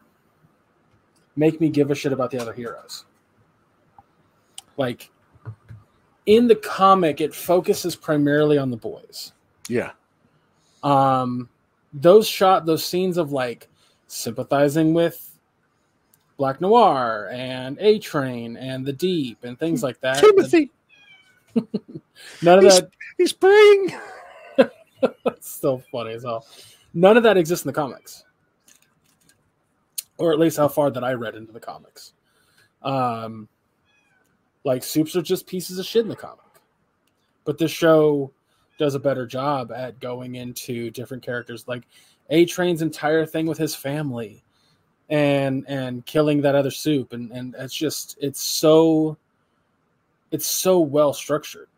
make me give a shit about the other heroes. Like in the comic, it focuses primarily on the boys. Yeah. Um, those shot those scenes of like sympathizing with Black Noir and A Train and the Deep and things like that. Timothy. None of He's- that. He's praying. It's still funny as hell. None of that exists in the comics, or at least how far that I read into the comics. Um, like soups are just pieces of shit in the comic, but this show does a better job at going into different characters. Like A Train's entire thing with his family, and and killing that other soup, and and it's just it's so it's so well structured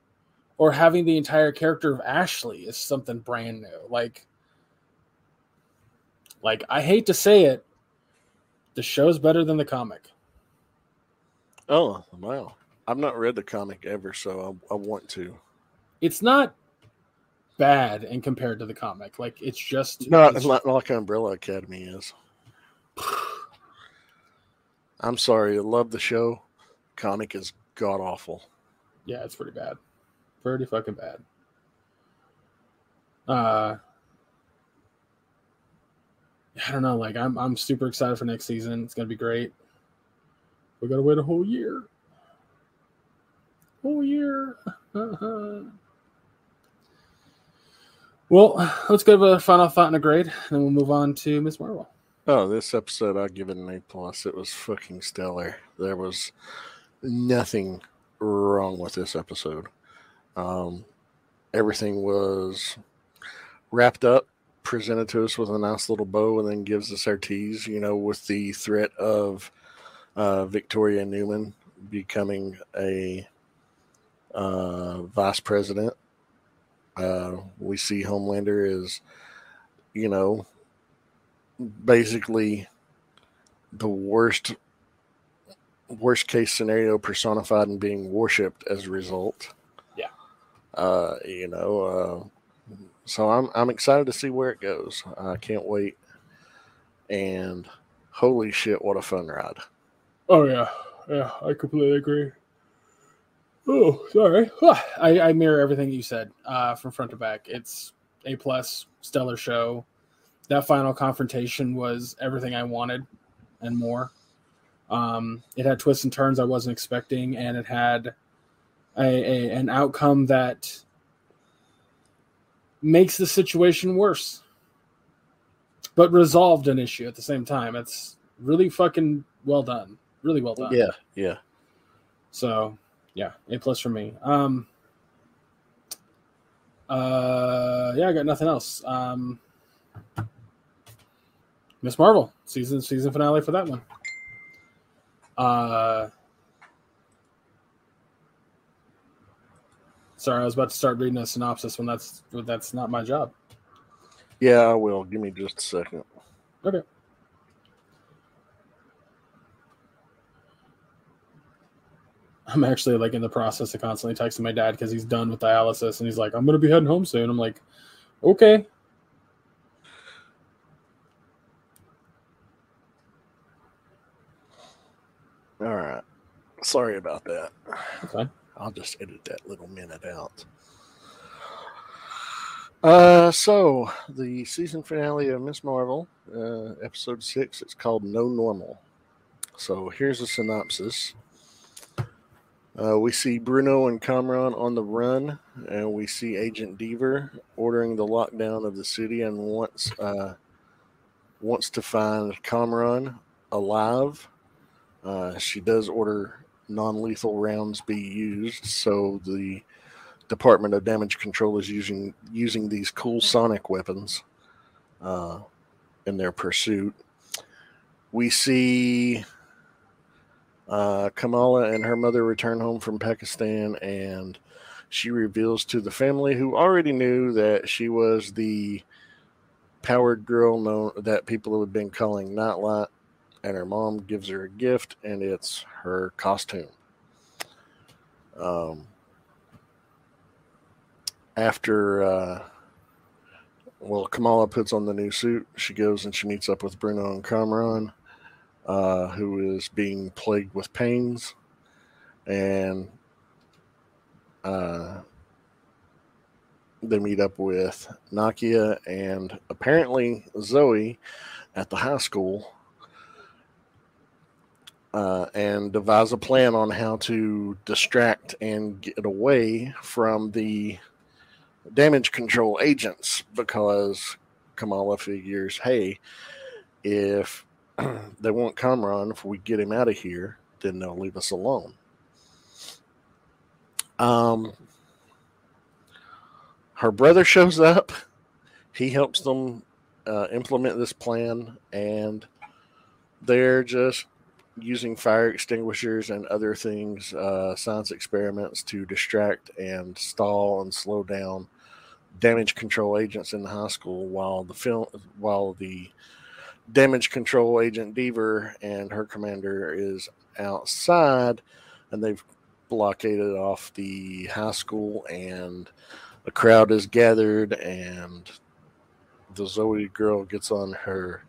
or having the entire character of Ashley is something brand new. Like, like I hate to say it, the show's better than the comic. Oh wow! I've not read the comic ever, so I, I want to. It's not bad and compared to the comic. Like it's just Not, it's- not like Umbrella Academy is. I'm sorry. I love the show. Comic is god awful. yeah, it's pretty bad, pretty fucking bad. Uh, I don't know. Like I'm I'm super excited for next season. It's gonna be great. We gotta wait a whole year. Whole year. well, let's give a final thought and a grade, and then we'll move on to Miss Marvel. Oh, this episode I give it an A plus. It was fucking stellar. There was nothing wrong with this episode. Um, everything was wrapped up, presented to us with a nice little bow, and then gives us our tease. You know, with the threat of uh, Victoria Newman becoming a uh, vice president. Uh, we see Homelander is, you know, basically the worst worst case scenario personified and being worshipped as a result. Yeah. Uh, you know, uh, so I'm I'm excited to see where it goes. I can't wait. And holy shit, what a fun ride. Oh yeah, yeah, I completely agree. Oh, sorry. I, I mirror everything you said uh, from front to back. It's a plus, stellar show. That final confrontation was everything I wanted and more. Um, it had twists and turns I wasn't expecting, and it had a, a an outcome that makes the situation worse, but resolved an issue at the same time. It's really fucking well done. Really well done. Yeah, yeah. So yeah, A plus for me. Um uh yeah, I got nothing else. Um Miss Marvel, season season finale for that one. Uh Sorry, I was about to start reading a synopsis when that's when that's not my job. Yeah, I will. Give me just a second. Okay. I'm actually like in the process of constantly texting my dad because he's done with dialysis and he's like, I'm gonna be heading home soon. I'm like, okay. All right. Sorry about that. Okay. I'll just edit that little minute out. Uh, so the season finale of Miss Marvel, uh, episode six, it's called No Normal. So here's a synopsis. Uh, we see Bruno and Kamran on the run, and we see Agent Deever ordering the lockdown of the city and wants uh, wants to find Kamran alive. Uh, she does order non-lethal rounds be used, so the Department of Damage Control is using using these cool sonic weapons uh, in their pursuit. We see Uh, Kamala and her mother return home from Pakistan, and she reveals to the family, who already knew that she was the powered girl known that people have been calling Nightlight, and her mom gives her a gift, and it's her costume. Um, after uh, well, Kamala puts on the new suit. She goes and she meets up with Bruno and Kamran, uh, who is being plagued with pains, and uh, they meet up with Nakia and apparently Zoe at the high school. Uh, and devise a plan on how to distract and get away from the damage control agents because Kamala figures, hey, if they want Kamran, if we get him out of here, then they'll leave us alone. Um, her brother shows up. He helps them uh, implement this plan, and they're just using fire extinguishers and other things, uh, science experiments to distract and stall and slow down damage control agents in the high school while the film while the damage control agent Deever and her commander is outside and they've blockaded off the high school and a crowd is gathered and the Zoe girl gets on her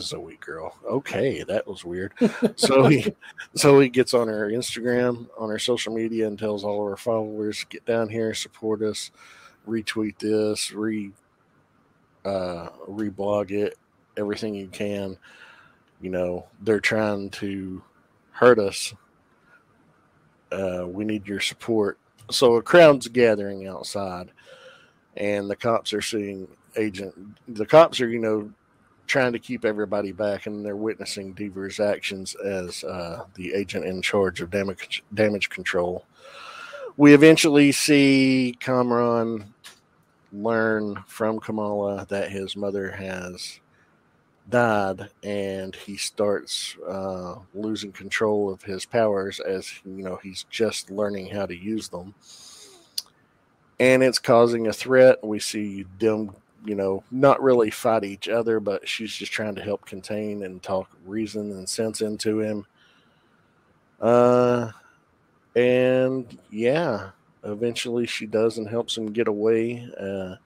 Zoe girl. Okay, that was weird. so he so he gets on her Instagram, on her social media and tells all of her followers, get down here, support us retweet this, re uh, reblog it, everything you can. You know, they're trying to hurt us. Uh, we need your support. So a crowd's gathering outside, and the cops are seeing agent. The cops are, you know, trying to keep everybody back, and they're witnessing Deever's actions as uh, the agent in charge of damage damage control we eventually see Kamran learn from Kamala that his mother has died, and he starts uh, losing control of his powers as you know he's just learning how to use them, and it's causing a threat. We see them, you know, not really fight each other, but she's just trying to help contain and talk reason and sense into him. Uh, and yeah, eventually she does and helps him get away. Uh,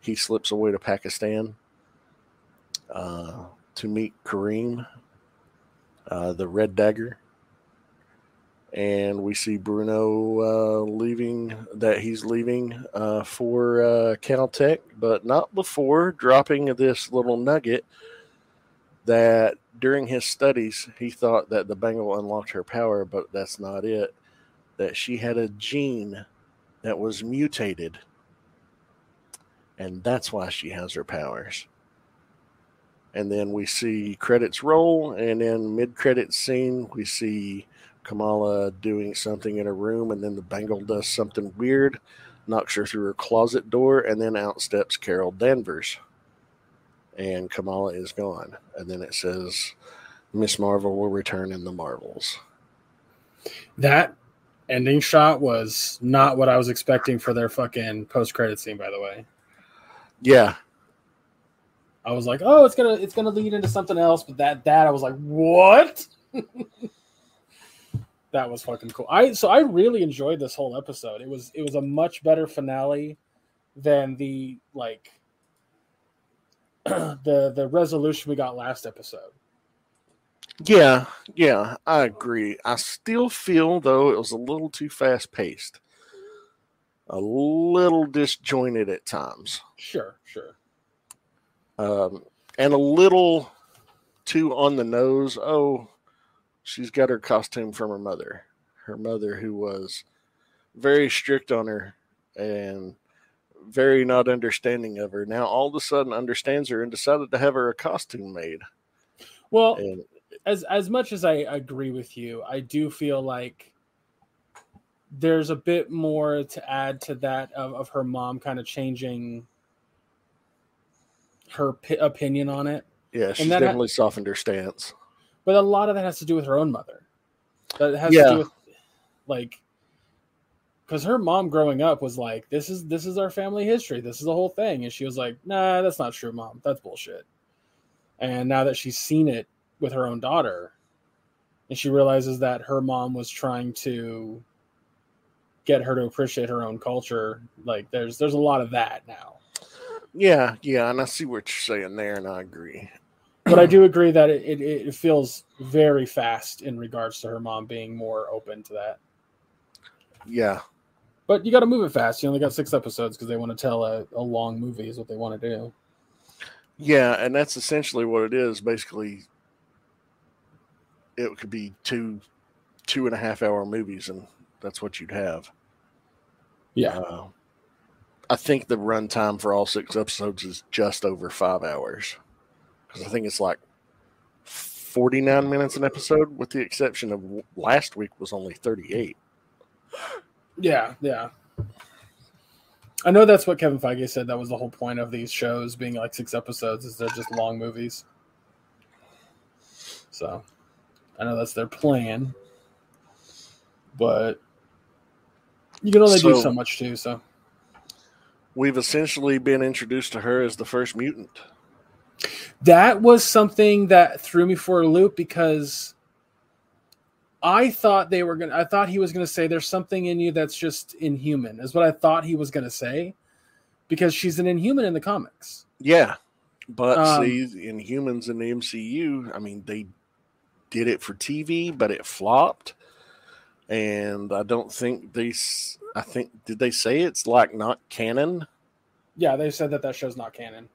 he slips away to Pakistan uh, to meet Kareem, uh, the Red Dagger. And we see Bruno uh, leaving, that he's leaving uh, for uh, Caltech, but not before dropping this little nugget that during his studies, he thought that the bangle unlocked her power, but that's not it that she had a gene that was mutated. And that's why she has her powers. And then we see credits roll, and then mid credits scene, we see Kamala doing something in a room, and then the Bangle does something weird, knocks her through her closet door, and then out steps Carol Danvers. And Kamala is gone. And then it says, Miss Marvel will return in the Marvels. That ending shot was not what I was expecting for their fucking post credit scene. By the way, yeah, I was like, oh, it's gonna it's gonna lead into something else, but that that I was like, what? that was fucking cool. I so I really enjoyed this whole episode. It was it was a much better finale than the like the the resolution we got last episode. Yeah, yeah, I agree. I still feel though it was a little too fast paced, a little disjointed at times. Sure, sure. Um, and a little too on the nose. Oh, she's got her costume from her mother. Her mother, who was very strict on her and very not understanding of her, now all of a sudden understands her and decided to have her a costume made. Well, and as as much as I agree with you, I do feel like there's a bit more to add to that of, of her mom kind of changing her p- opinion on it. Yeah, she's definitely ha- softened her stance. But a lot of that has to do with her own mother. That has Yeah. to do with like because her mom growing up was like, "This is this is our family history. This is the whole thing," and she was like, "Nah, that's not true, mom. That's bullshit." And now that she's seen it with her own daughter, and she realizes that her mom was trying to get her to appreciate her own culture, like there's there's a lot of that now. Yeah, yeah, and I see what you're saying there, and I agree. But I do agree that it, it, it feels very fast in regards to her mom being more open to that. Yeah, But you got to move it fast. You only got six episodes because they want to tell a, a long movie is what they want to do. yeah, and that's essentially what it is. Basically, it could be two, two and a half hour movies, and that's what you'd have. Yeah, Uh, I think the runtime for all six episodes is just over five hours, because I think it's like forty nine minutes an episode, with the exception of last week was only thirty eight. yeah, yeah. I know that's what Kevin Feige said. That was the whole point of these shows being like six episodes. Is they're just long movies. So, I know that's their plan, but you can only do So- so much too. So, We've essentially been introduced to her as the first mutant. That was something that threw me for a loop because I thought they were gonna. I thought he was gonna say there's something in you that's just inhuman. Is what I thought he was gonna say, because she's an inhuman in the comics. Yeah, but Um, see, in humans in the MCU, I mean, they did it for TV, but it flopped, and I don't think they. I think did they say it's like not canon? Yeah, they said that that show's not canon,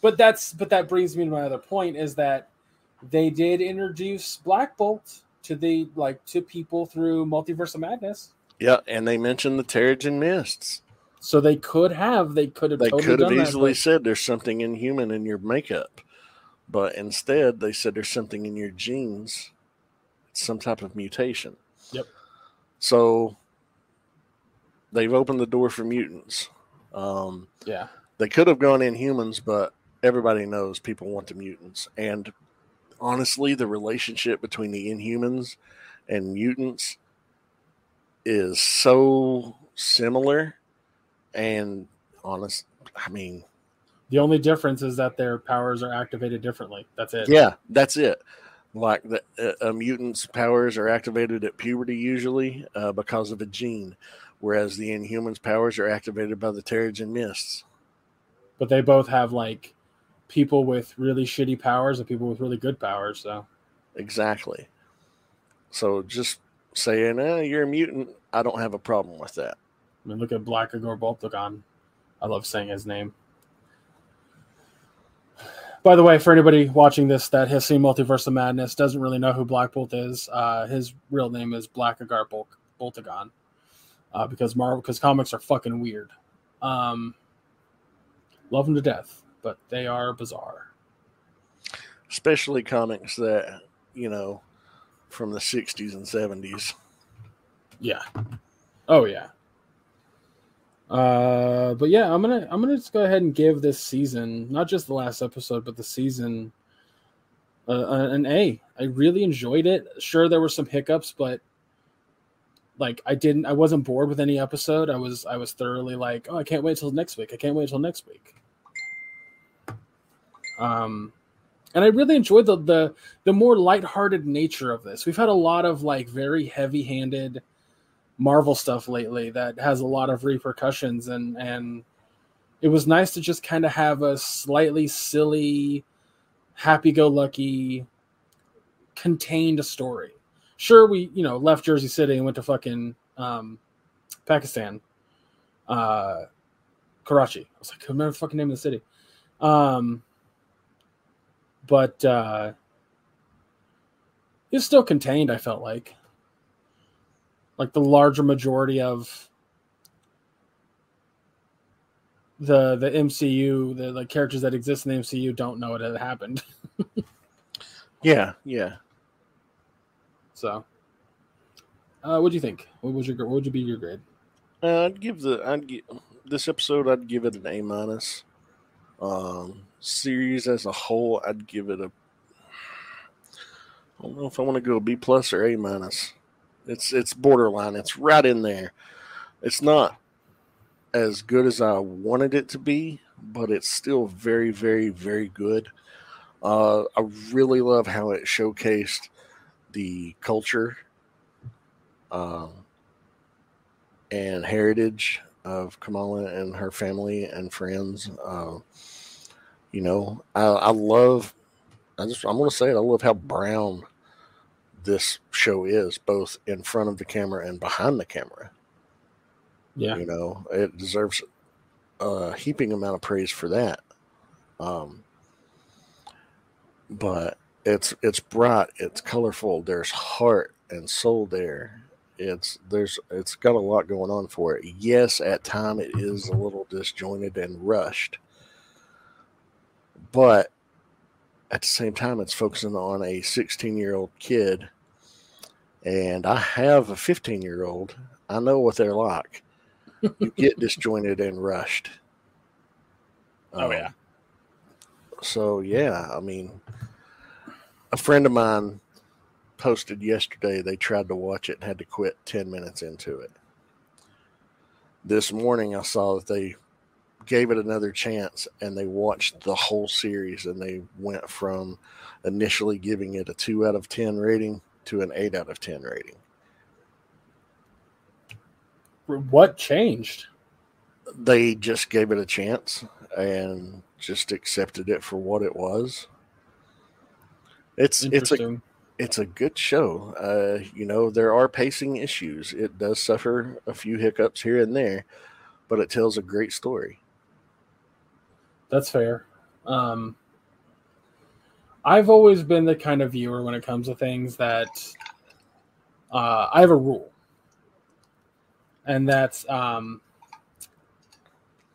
but that's but that brings me to my other point is that they did introduce Black Bolt to the like to people through Multiverse of Madness, Yeah, and they mentioned the Terrigen mists. so they could have they could have They totally could have that, easily but- said there's something inhuman in your makeup, but instead they said there's something in your genes. It's some type of mutation. Yep. So they've opened the door for mutants. Um, yeah. they could have gone in humans, but everybody knows people want the mutants. And honestly, the relationship between the Inhumans and mutants is so similar. And honest, I mean, The only difference is that their powers are activated differently. That's it. yeah, that's it. Like the uh, a mutant's powers are activated at puberty usually uh, because of a gene, whereas the Inhumans' powers are activated by the Terrigen mists. But they both have like people with really shitty powers and people with really good powers. So Exactly. So just saying, eh, you're a mutant, I don't have a problem with that. I mean, look at Black Igor Boltagon. I love saying his name. By the way, for anybody watching this that has seen Multiverse of Madness, doesn't really know who Black Bolt is, uh, his real name is Black Agar Bol- Boltagon, uh, because Marvel, because comics are fucking weird. Um, love him to death, but they are bizarre. Especially comics that, you know, from the 60s and 70s. Yeah. Oh yeah. Uh, but yeah, I'm gonna I'm gonna just go ahead and give this season, not just the last episode, but the season, uh, an A. I really enjoyed it. Sure, there were some hiccups, but like I didn't, I wasn't bored with any episode. I was I was thoroughly like, oh, I can't wait till next week. I can't wait till next week. Um, and I really enjoyed the the the more lighthearted nature of this. We've had a lot of like very heavy-handed Marvel stuff lately that has a lot of repercussions and and it was nice to just kind of have a slightly silly happy-go-lucky contained story. Sure we, you know, left Jersey City and went to fucking um Pakistan. Uh Karachi. I was like, I remember the fucking name of the city. Um but uh it's still contained, I felt like like the larger majority of the the MCU, the like characters that exist in the MCU don't know it had happened. Yeah, yeah. So, uh, what do you think? What was your what would you be your grade? Uh, I'd give the I'd give this episode I'd give it an A minus. Um, series as a whole, I'd give it a. I don't know if I want to go B plus or A minus. It's it's borderline. It's right in there. It's not as good as I wanted it to be, but it's still very, very, very good. Uh, I really love how it showcased the culture um, and heritage of Kamala and her family and friends. Uh, you know, I, I love. I just I'm going to say it. I love how brown this show is, both in front of the camera and behind the camera. Yeah, you know, it deserves a heaping amount of praise for that. Um, but it's it's bright, it's colorful. There's heart and soul there. It's there's it's got a lot going on for it. Yes, at time it is a little disjointed and rushed, but at the same time, it's focusing on a 16 year old kid, and I have a 15 year old. I know what they're like. You get disjointed and rushed. Oh um, yeah. So yeah, I mean, a friend of mine posted yesterday they tried to watch it and had to quit 10 minutes into it. This morning I saw that they gave it another chance and they watched the whole series and they went from initially giving it a 2 out of 10 rating to an 8 out of 10 rating. What changed? They just gave it a chance and just accepted it for what it was. It's it's a it's a good show. Uh, you know, there are pacing issues. It does suffer a few hiccups here and there, but it tells a great story. That's fair. Um, I've always been the kind of viewer when it comes to things that uh, I have a rule, and that's um,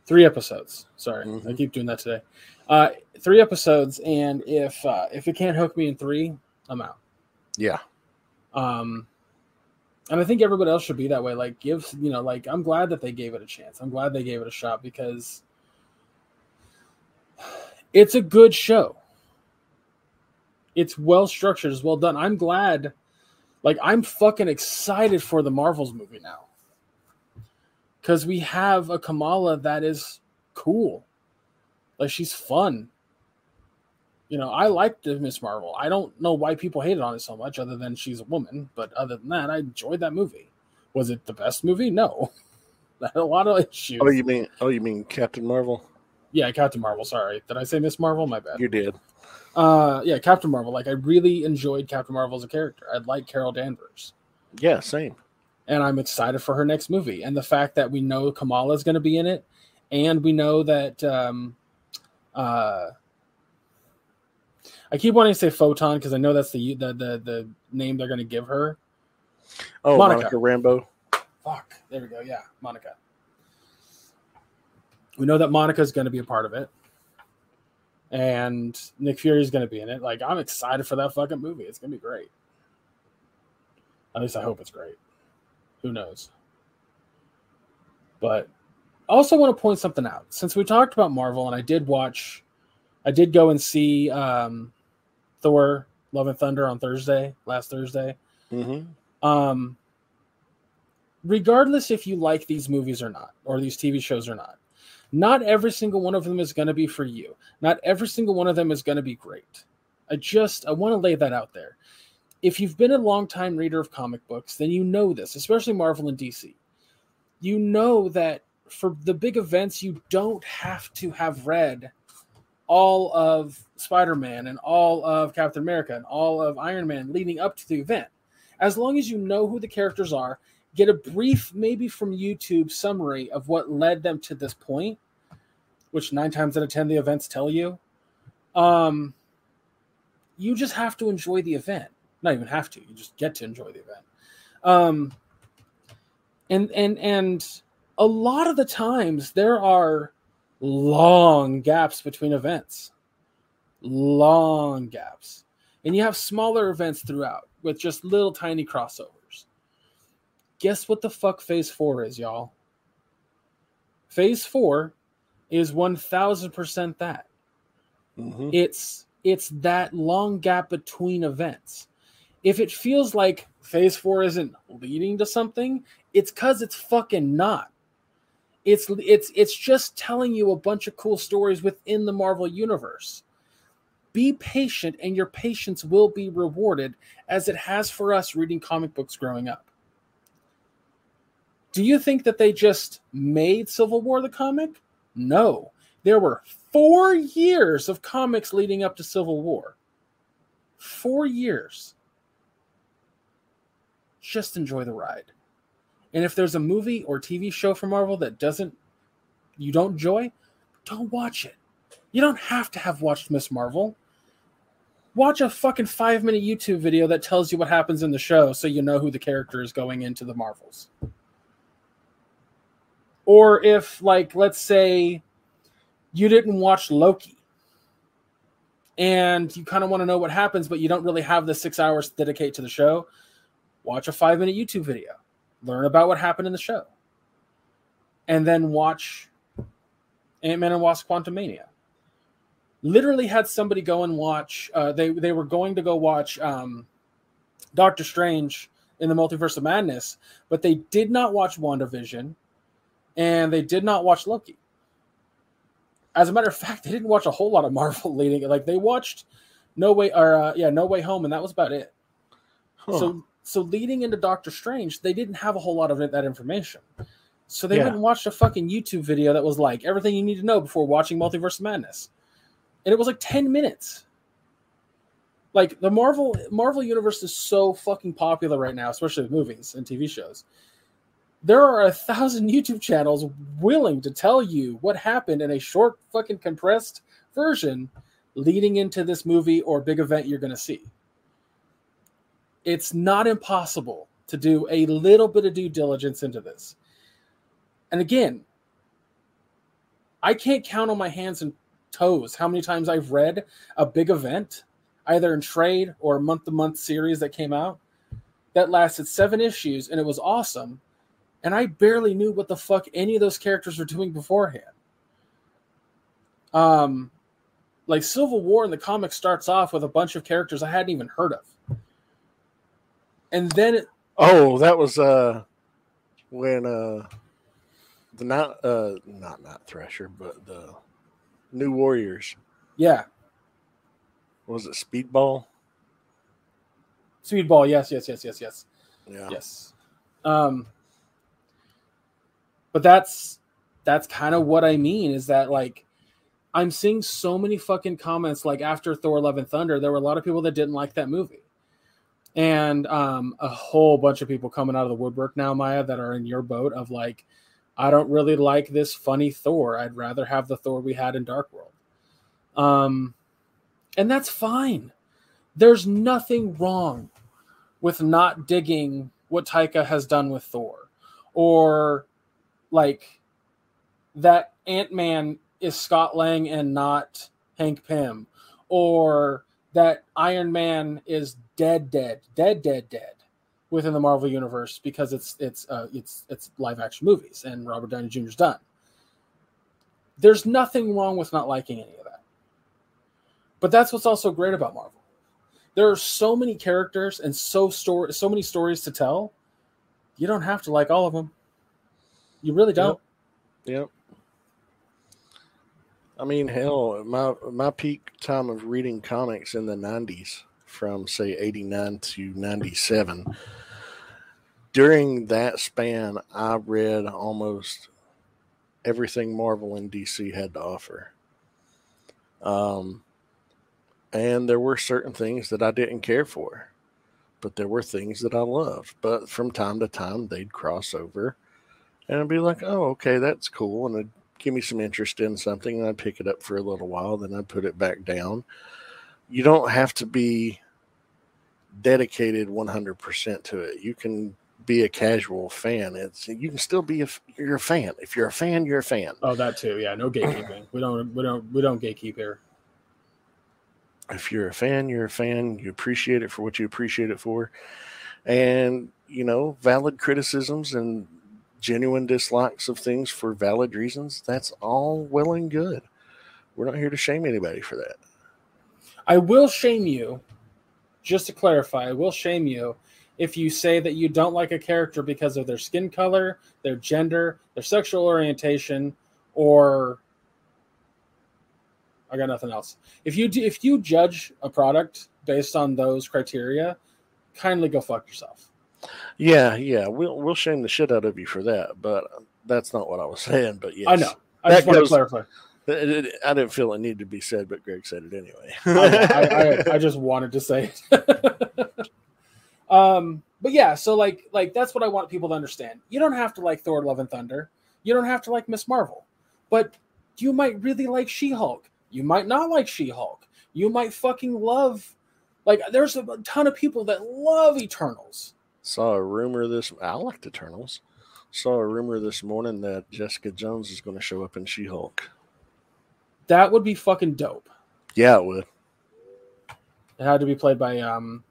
three episodes. Sorry, mm-hmm. I keep doing that today. Uh, three episodes, and if uh, if it can't hook me in three, I'm out. Yeah. Um, and I think everybody else should be that way. Like, give you know, like I'm glad that they gave it a chance. I'm glad they gave it a shot because it's a good show. It's well structured, it's well done. I'm glad. Like, I'm fucking excited for the Marvels movie now because we have a Kamala that is cool. Like she's fun. You know, I liked Miss Marvel. I don't know why people hated on it so much, other than she's a woman. But other than that, I enjoyed that movie. Was it the best movie? No. A lot of issues. Oh, you mean? Oh, you mean Captain Marvel? Yeah, Captain Marvel. Sorry, did I say Miss Marvel? My bad. You did. Uh, yeah, Captain Marvel. Like I really enjoyed Captain Marvel as a character. I like Carol Danvers. Yeah, same and I'm excited for her next movie. And the fact that we know Kamala is going to be in it, and we know that um, uh, I keep wanting to say Photon because I know that's the the the, the name they're going to give her. Oh, Monica. Monica Rambeau. Fuck. There we go. Yeah, Monica. We know that Monica is going to be a part of it, and Nick Fury is going to be in it. Like, I'm excited for that fucking movie. It's going to be great. At least I hope it's great. Who knows? But I also want to point something out. Since we talked about Marvel, and I did watch, I did go and see um, Thor: Love and Thunder on Thursday, last Thursday. Mm-hmm. Um, regardless if you like these movies or not, or these TV shows or not, not every single one of them is going to be for you. Not every single one of them is going to be great. I just I want to lay that out there if you've been a long-time reader of comic books, then you know this, especially Marvel and DC. You know that for the big events, you don't have to have read all of Spider-Man and all of Captain America and all of Iron Man leading up to the event. As long as you know who the characters are, get a brief, maybe from YouTube, summary of what led them to this point, which nine times out of ten the events tell you. Um, you just have to enjoy the event not even have to. You just get to enjoy the event. Um, and and and a lot of the times there are long gaps between events, long gaps, and you have smaller events throughout with just little tiny crossovers. Guess what the fuck Phase Four is, y'all? Phase Four is one thousand percent that. Mm-hmm. It's it's that long gap between events If it feels like phase four isn't leading to something, it's because it's fucking not. It's it's it's just telling you a bunch of cool stories within the Marvel universe. Be patient, and your patience will be rewarded, as it has for us reading comic books growing up. Do you think that they just made Civil War the comic? No. There were four years of comics leading up to Civil War. Four years. Just enjoy the ride. And if there's a movie or TV show from Marvel that doesn't you don't enjoy, don't watch it. You don't have to have watched Miss Marvel. Watch a fucking five minute YouTube video that tells you what happens in the show so you know who the character is going into the Marvels. Or if, like, let's say you didn't watch Loki and you kind of want to know what happens, but you don't really have the six hours to dedicate to the show, watch a five minute YouTube video, learn about what happened in the show, and then watch Ant Man and Wasp Quantumania. Literally had somebody go and watch, uh, they, they were going to go watch um, Doctor Strange in the Multiverse of Madness, but they did not watch WandaVision and they did not watch Loki. As a matter of fact, they didn't watch a whole lot of Marvel leading. Like they watched No Way or uh, yeah, No Way Home, and that was about it. Huh. So so leading into Doctor Strange, they didn't have a whole lot of that information. So they yeah. went and watched a fucking YouTube video that was like everything you need to know before watching Multiverse Madness, and it was like ten minutes. Like the Marvel Marvel universe is so fucking popular right now, especially with movies and TV shows there are a thousand YouTube channels willing to tell you what happened in a short, fucking compressed version leading into this movie or big event you're going to see. It's not impossible to do a little bit of due diligence into this. And again, I can't count on my hands and toes how many times I've read a big event, either in trade or a month to month series that came out, that lasted seven issues and it was awesome and I barely knew what the fuck any of those characters were doing beforehand. Um, like Civil War in the comic starts off with a bunch of characters I hadn't even heard of, and then it, oh, that was uh when uh the not uh not not Thresher, but the New Warriors. Yeah. Was it Speedball? Speedball, yes, yes, yes, yes, yes. Yeah. Yes. Um but that's that's kind of what I mean is that like I'm seeing so many fucking comments like after Thor Love and Thunder, there were a lot of people that didn't like that movie. And um, a whole bunch of people coming out of the woodwork now, Maya, that are in your boat of like, I don't really like this funny Thor. I'd rather have the Thor we had in Dark World. Um, and that's fine. There's nothing wrong with not digging what Taika has done with Thor or like that Ant Man is Scott Lang and not Hank Pym, or that Iron Man is dead, dead, dead, dead, dead within the Marvel universe because it's it's uh, it's it's live action movies and Robert Downey Jr.'s done. There's nothing wrong with not liking any of that, but that's what's also great about Marvel. There are so many characters and so story so many stories to tell. You don't have to like all of them. You really don't. Yep. yep. I mean, hell, my my peak time of reading comics in the '90s, from say '89 to '97. During that span, I read almost everything Marvel and DC had to offer. Um, and there were certain things that I didn't care for, but there were things that I loved. But from time to time, they'd cross over and I'd be like, oh, okay, that's cool. And it'd give me some interest in something, and I'd pick it up for a little while, then I'd put it back down. You don't have to be dedicated 100% to it. You can be a casual fan. It's you can still be a you're a fan. If you're a fan, you're a fan. Oh, that too. Yeah, no gatekeeping. we don't we don't we don't gatekeep here. If you're a fan, you're a fan. You appreciate it for what you appreciate it for. And, you know, valid criticisms and genuine dislikes of things for valid reasons, that's all well and good. We're not here to shame anybody for that. I will shame you just to clarify, I will shame you if you say that you don't like a character because of their skin color, their gender, their sexual orientation, or I got nothing else. If you do, if you judge a product based on those criteria, kindly go fuck yourself. Yeah, yeah, we'll we'll shame the shit out of you for that, but that's not what I was saying. But yes, I know. I That just want to goes- clarify. It- it- I didn't feel it needed to be said, but Greg said it anyway. I, I, I just wanted to say it. um, but yeah, so like like that's what I want people to understand. You don't have to like Thor: Love and Thunder. You don't have to like Miss Marvel, but you might really like She-Hulk. You might not like She-Hulk. You might fucking love. Like, there's a ton of people that love Eternals. Saw a rumor this. I liked Eternals. Saw a rumor this morning that Jessica Jones is going to show up in She Hulk. That would be fucking dope. Yeah, it would. It had to be played by um,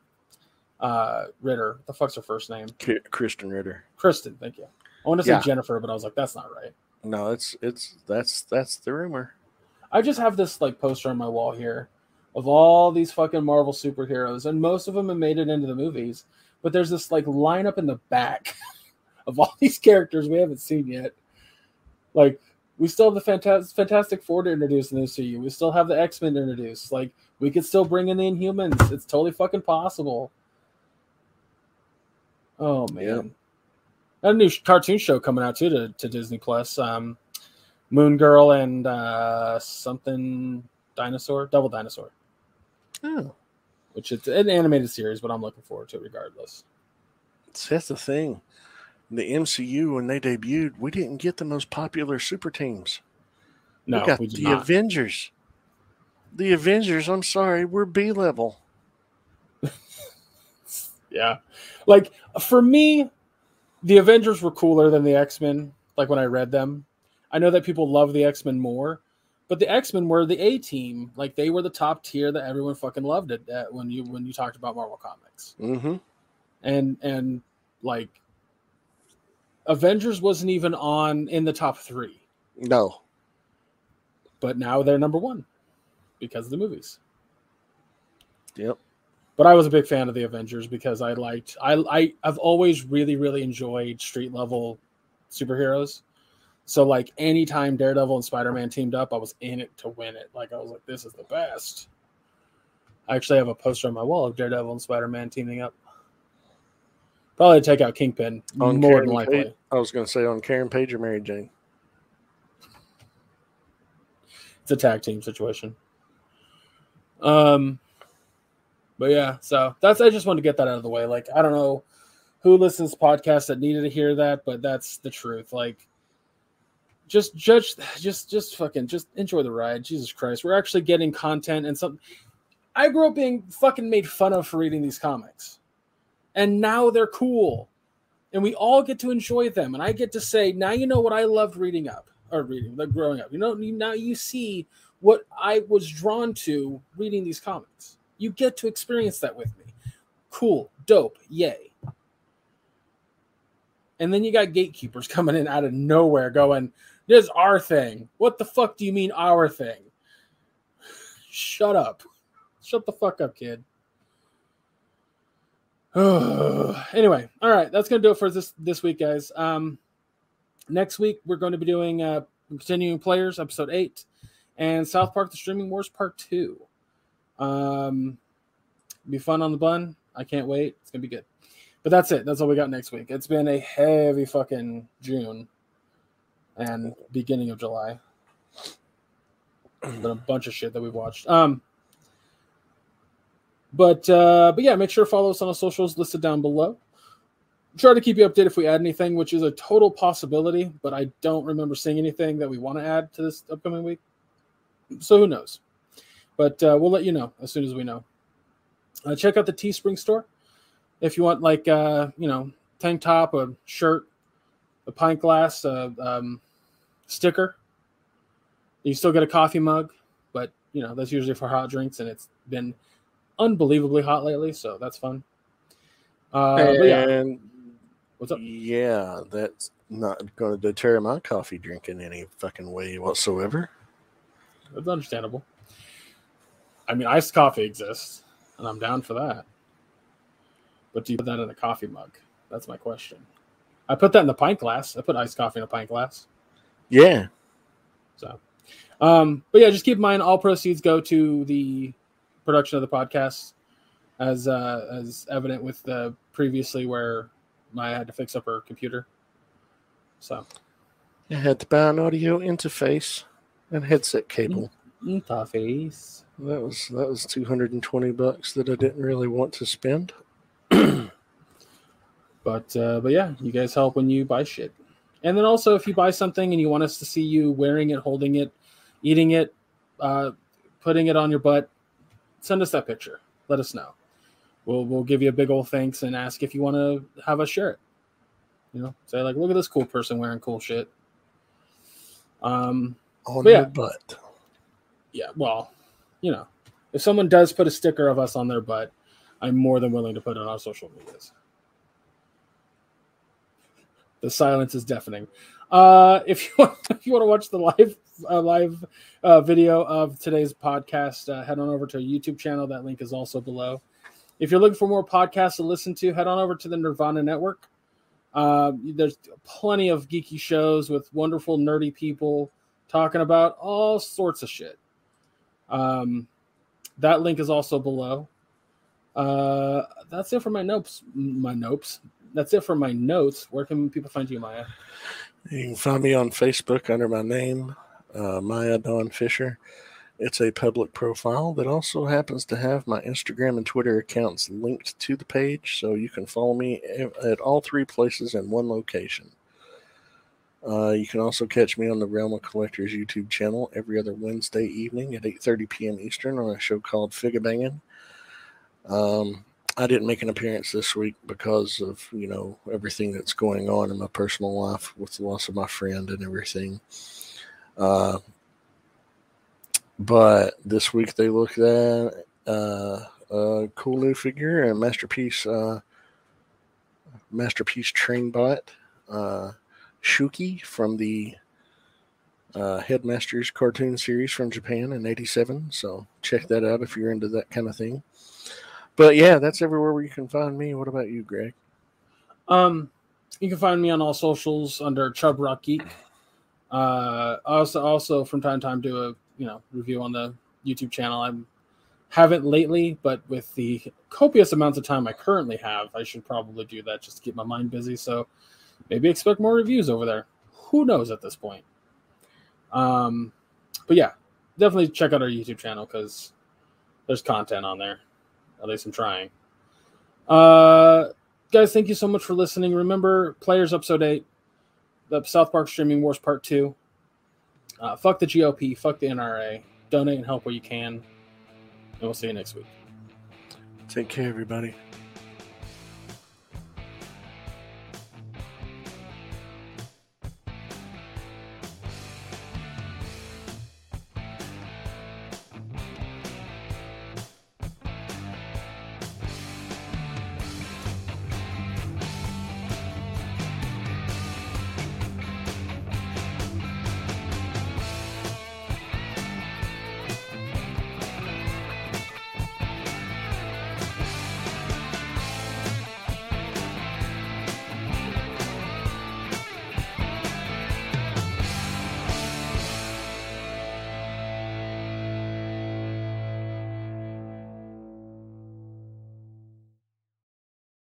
uh, Ritter. The fuck's her first name? Ki- Krysten Ritter. Krysten. Thank you. I want to say Yeah. Jennifer, but I was like, that's not right. No, it's it's that's that's the rumor. I just have this like poster on my wall here of all these fucking Marvel superheroes, and most of them have made it into the movies. But there's this like lineup in the back of all these characters we haven't seen yet. Like we still have the Fantastic Fantastic Four to introduce in the MCU. We still have the X Men to introduce. Like we could still bring in the Inhumans. It's totally fucking possible. Oh man. Yeah. A new sh- cartoon show coming out too to, to Disney Plus. Um, Moon Girl and uh, something dinosaur, Devil Dinosaur, Oh, which it's an animated series, but I'm looking forward to it regardless. see, that's the thing. The MCU when they debuted, we didn't get the most popular super teams. No, we got we the not. Avengers. The Avengers. I'm sorry, we're B level. yeah, like for me, the Avengers were cooler than the X Men. Like when I read them, I know that people love the X Men more, but the X Men were the A team. Like they were the top tier that everyone fucking loved it uh, when you when you talked about Marvel comics. Mm-hmm. and and like Avengers wasn't even on in the top three, No, but now they're number one because of the movies. Yep. But I was a big fan of the Avengers because I liked I I I've always really really enjoyed street level superheroes. So like anytime Daredevil and Spider Man teamed up, I was in it to win it. Like I was like, this is the best. I actually have a poster on my wall of Daredevil and Spider Man teaming up. Probably take out Kingpin on more Karen than likely. Page, I was going to say on Karen Page or Mary Jane. it's a tag team situation. Um, but yeah, so that's I just wanted to get that out of the way. Like, I don't know who listens to podcasts that needed to hear that, but that's the truth. Like, just judge, just just fucking just enjoy the ride. Jesus Christ, we're actually getting content and some. I grew up being fucking made fun of for reading these comics, and now they're cool, and we all get to enjoy them. And I get to say, now you know what I loved reading up or reading, like growing up. You know, now you see what I was drawn to reading these comics. You get to experience that with me. Cool, dope, yay. And then you got gatekeepers coming in out of nowhere going, This is our thing. What the fuck do you mean our thing? Shut up. Shut the fuck up, kid. anyway, all right, that's gonna do it for this this week, guys. Um next week we're going to be doing uh continuing players episode eight and south park the streaming wars part two um be fun on the bun i can't wait it's gonna be good but that's it that's all we got next week it's been a heavy fucking june and beginning of july been a bunch of shit that we've watched um but uh but yeah make sure to follow us on our socials listed down below try to keep you updated if we add anything, which is a total possibility, but I don't remember seeing anything that we want to add to this upcoming week. So who knows? But uh, we'll let you know as soon as we know. Uh, check out the Teespring store if you want, like uh, you know, tank top, a shirt, a pint glass, a um, sticker. You still get a coffee mug, but you know that's usually for hot drinks, and it's been unbelievably hot lately, so that's fun. Uh, but yeah, and what's up? yeah, that's not going to deter my coffee drinking any fucking way whatsoever. That's understandable. I mean, iced coffee exists, and I'm down for that. But do you put that in a coffee mug? That's my question. I put that in the pint glass. I put iced coffee in a pint glass. Yeah. So, um, but yeah, just keep in mind all proceeds go to the production of the podcast, as uh, as evident with the previously where Maya had to fix up her computer. So, I had to buy an audio interface and headset cable. interface. That was that was two hundred and twenty bucks that I didn't really want to spend. But uh, but yeah, you guys help when you buy shit. And then also, if you buy something and you want us to see you wearing it, holding it, eating it, uh, putting it on your butt, send us that picture. Let us know. We'll we'll give you a big old thanks and ask if you want to have us share it. You know, say like, look at this cool person wearing cool shit. Um, On But yeah. your butt. yeah, well, you know, if someone does put a sticker of us on their butt, I'm more than willing to put it on our social medias. The silence is deafening. Uh, if you want, if you want to watch the live uh, live uh, video of today's podcast, uh, head on over to our YouTube channel. That link is also below. If you're looking for more podcasts to listen to, head on over to the Nirvana Network. Uh, there's plenty of geeky shows with wonderful nerdy people talking about all sorts of shit. Um, that link is also below. Uh, that's it for my notes. My notes. That's it for my notes. Where can people find you, Maya? You can find me on Facebook under my name, uh, Maya Dawn Fisher. It's a public profile that also happens to have my Instagram and Twitter accounts linked to the page, so you can follow me at all three places in one location. Uh, you can also catch me on the Realm of Collectors YouTube channel every other Wednesday evening at 8:30 p.m. Eastern on a show called Figure Banging. Um, I didn't make an appearance this week because of you know everything that's going on in my personal life with the loss of my friend and everything. Uh, but this week they looked at uh, a cool new figure and masterpiece uh, masterpiece train bot uh, Shuki from the uh, Headmasters cartoon series from Japan in '87. So check that out if you're into that kind of thing. But yeah, that's everywhere where you can find me. What about you, Greg? Um, you can find me on all socials under Chub Rock Geek. Uh, also also from time to time do a you know review on the YouTube channel. I haven't lately, but with the copious amounts of time I currently have, I should probably do that just to keep my mind busy. So maybe expect more reviews over there. Who knows at this point? Um, but yeah, definitely check out our YouTube channel because there's content on there. At least I'm trying. Uh, guys, thank you so much for listening. Remember, Players Episode 8, the South Park Streaming Wars Part 2. Uh, fuck the GOP, fuck the NRA. Donate and help where you can. And we'll see you next week. Take care, everybody.